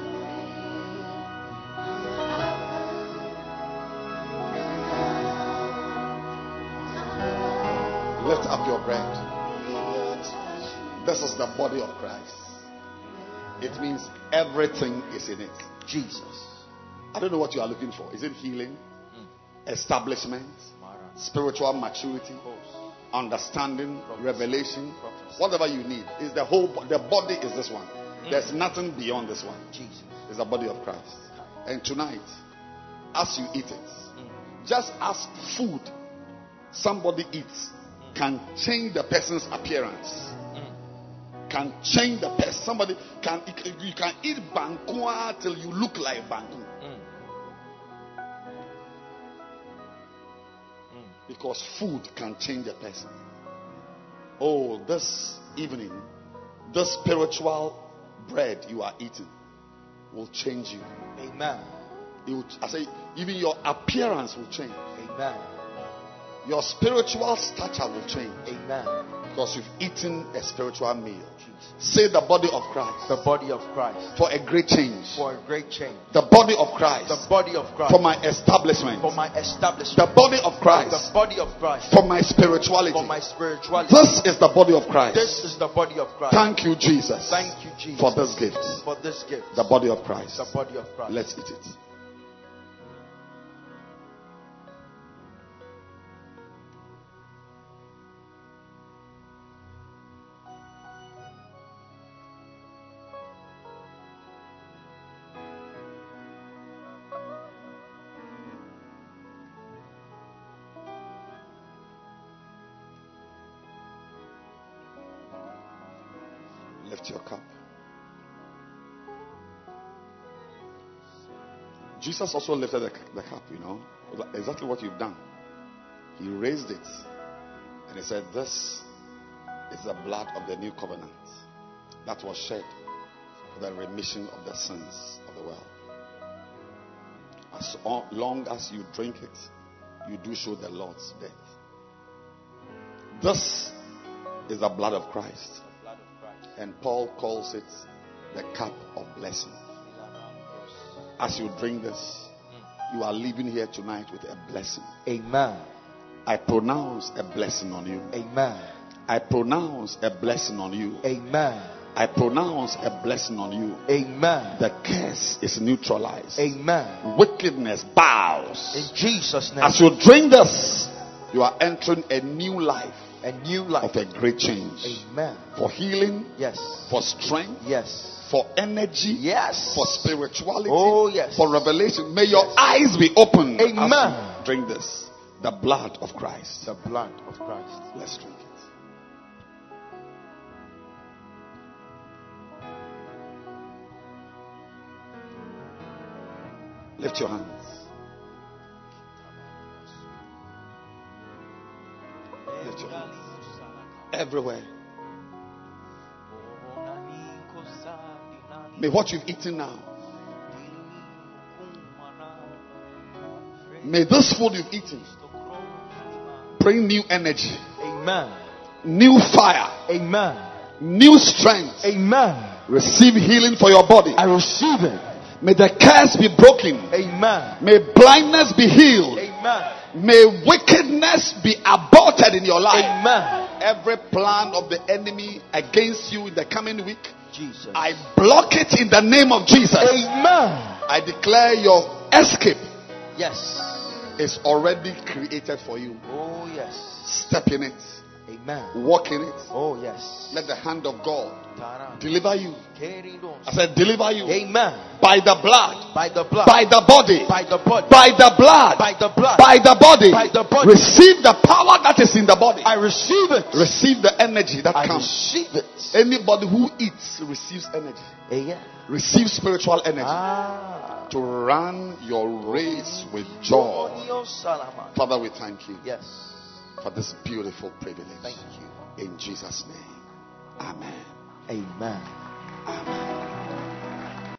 Lift up your bread. This is the body of Christ. It means everything is in it. Jesus. I don't know what you are looking for. Is it healing, establishment, spiritual maturity, understanding, revelation, whatever you need? Is the whole the body is this one. There's nothing beyond this one. Jesus. It's the body of Christ. And tonight, as you eat it, just as food somebody eats can change the person's appearance. Can change the person. Somebody can you can eat bankua till you look like banku. Because food can change a person. Oh, this evening, the spiritual bread you are eating will change you. Amen. Will, I say, even your appearance will change. Amen. Your spiritual stature will change Amen. because you've eaten a spiritual meal. Say the body of Christ The body of Christ. for a great change. For a great change. The body of Christ The body of Christ. for my establishment. For my establishment. The body of Christ The body of Christ. for my spirituality. For my spirituality. This is the body of Christ. This is the body of Christ. Thank you, Jesus, Thank you, Jesus. for this gift. For this gift. The body of Christ. The body of Christ. Let's eat it. Jesus also lifted the, the cup, you know, exactly what you've done. He raised it and he said, This is the blood of the new covenant that was shed for the remission of the sins of the world. As long as you drink it, you do show the Lord's death. This is the blood of Christ. And Paul calls it the cup of blessing. As you drink this, you are leaving here tonight with a blessing. Amen. I pronounce a blessing on you. Amen. I pronounce a blessing on you. Amen. I pronounce a blessing on you. Amen. The curse is neutralized. Amen. Wickedness bows. In Jesus' name. As you drink this, you are entering a new life a new life. of a great change. Amen. For healing, Yes. for strength, Yes. for energy, Yes. for spirituality, Oh, yes. for revelation. May your eyes be open Amen. drink this. The blood of Christ. The blood of Christ. Let's drink it. Lift your hands. Everywhere. May what you've eaten now, may this food you've eaten bring new energy, Amen. new fire, Amen. new strength. Amen. Receive healing for your body. I receive it. May the curse be broken. Amen. May blindness be healed. Amen. May wickedness be aborted in your life. Amen. Every plan of the enemy against you in the coming week, Jesus. I block it in the name of Jesus. Amen. I declare your escape Yes. is already created for you. Oh, yes. Step in it, Amen. walk in it. Oh, yes. Let the hand of God deliver you. I said, deliver you Amen. by the blood, By the blood. by the body, By the body. by the blood, By the blood. by the body. By the body. Receive the power that is in the body. I receive it. Receive the energy that I comes. receive it. Anybody who eats receives energy. Amen. Receive spiritual energy Ah. to run your race with joy. Father, we thank you. Yes. For this beautiful privilege. Thank you. In Jesus' name. Amen. Amen. Amen.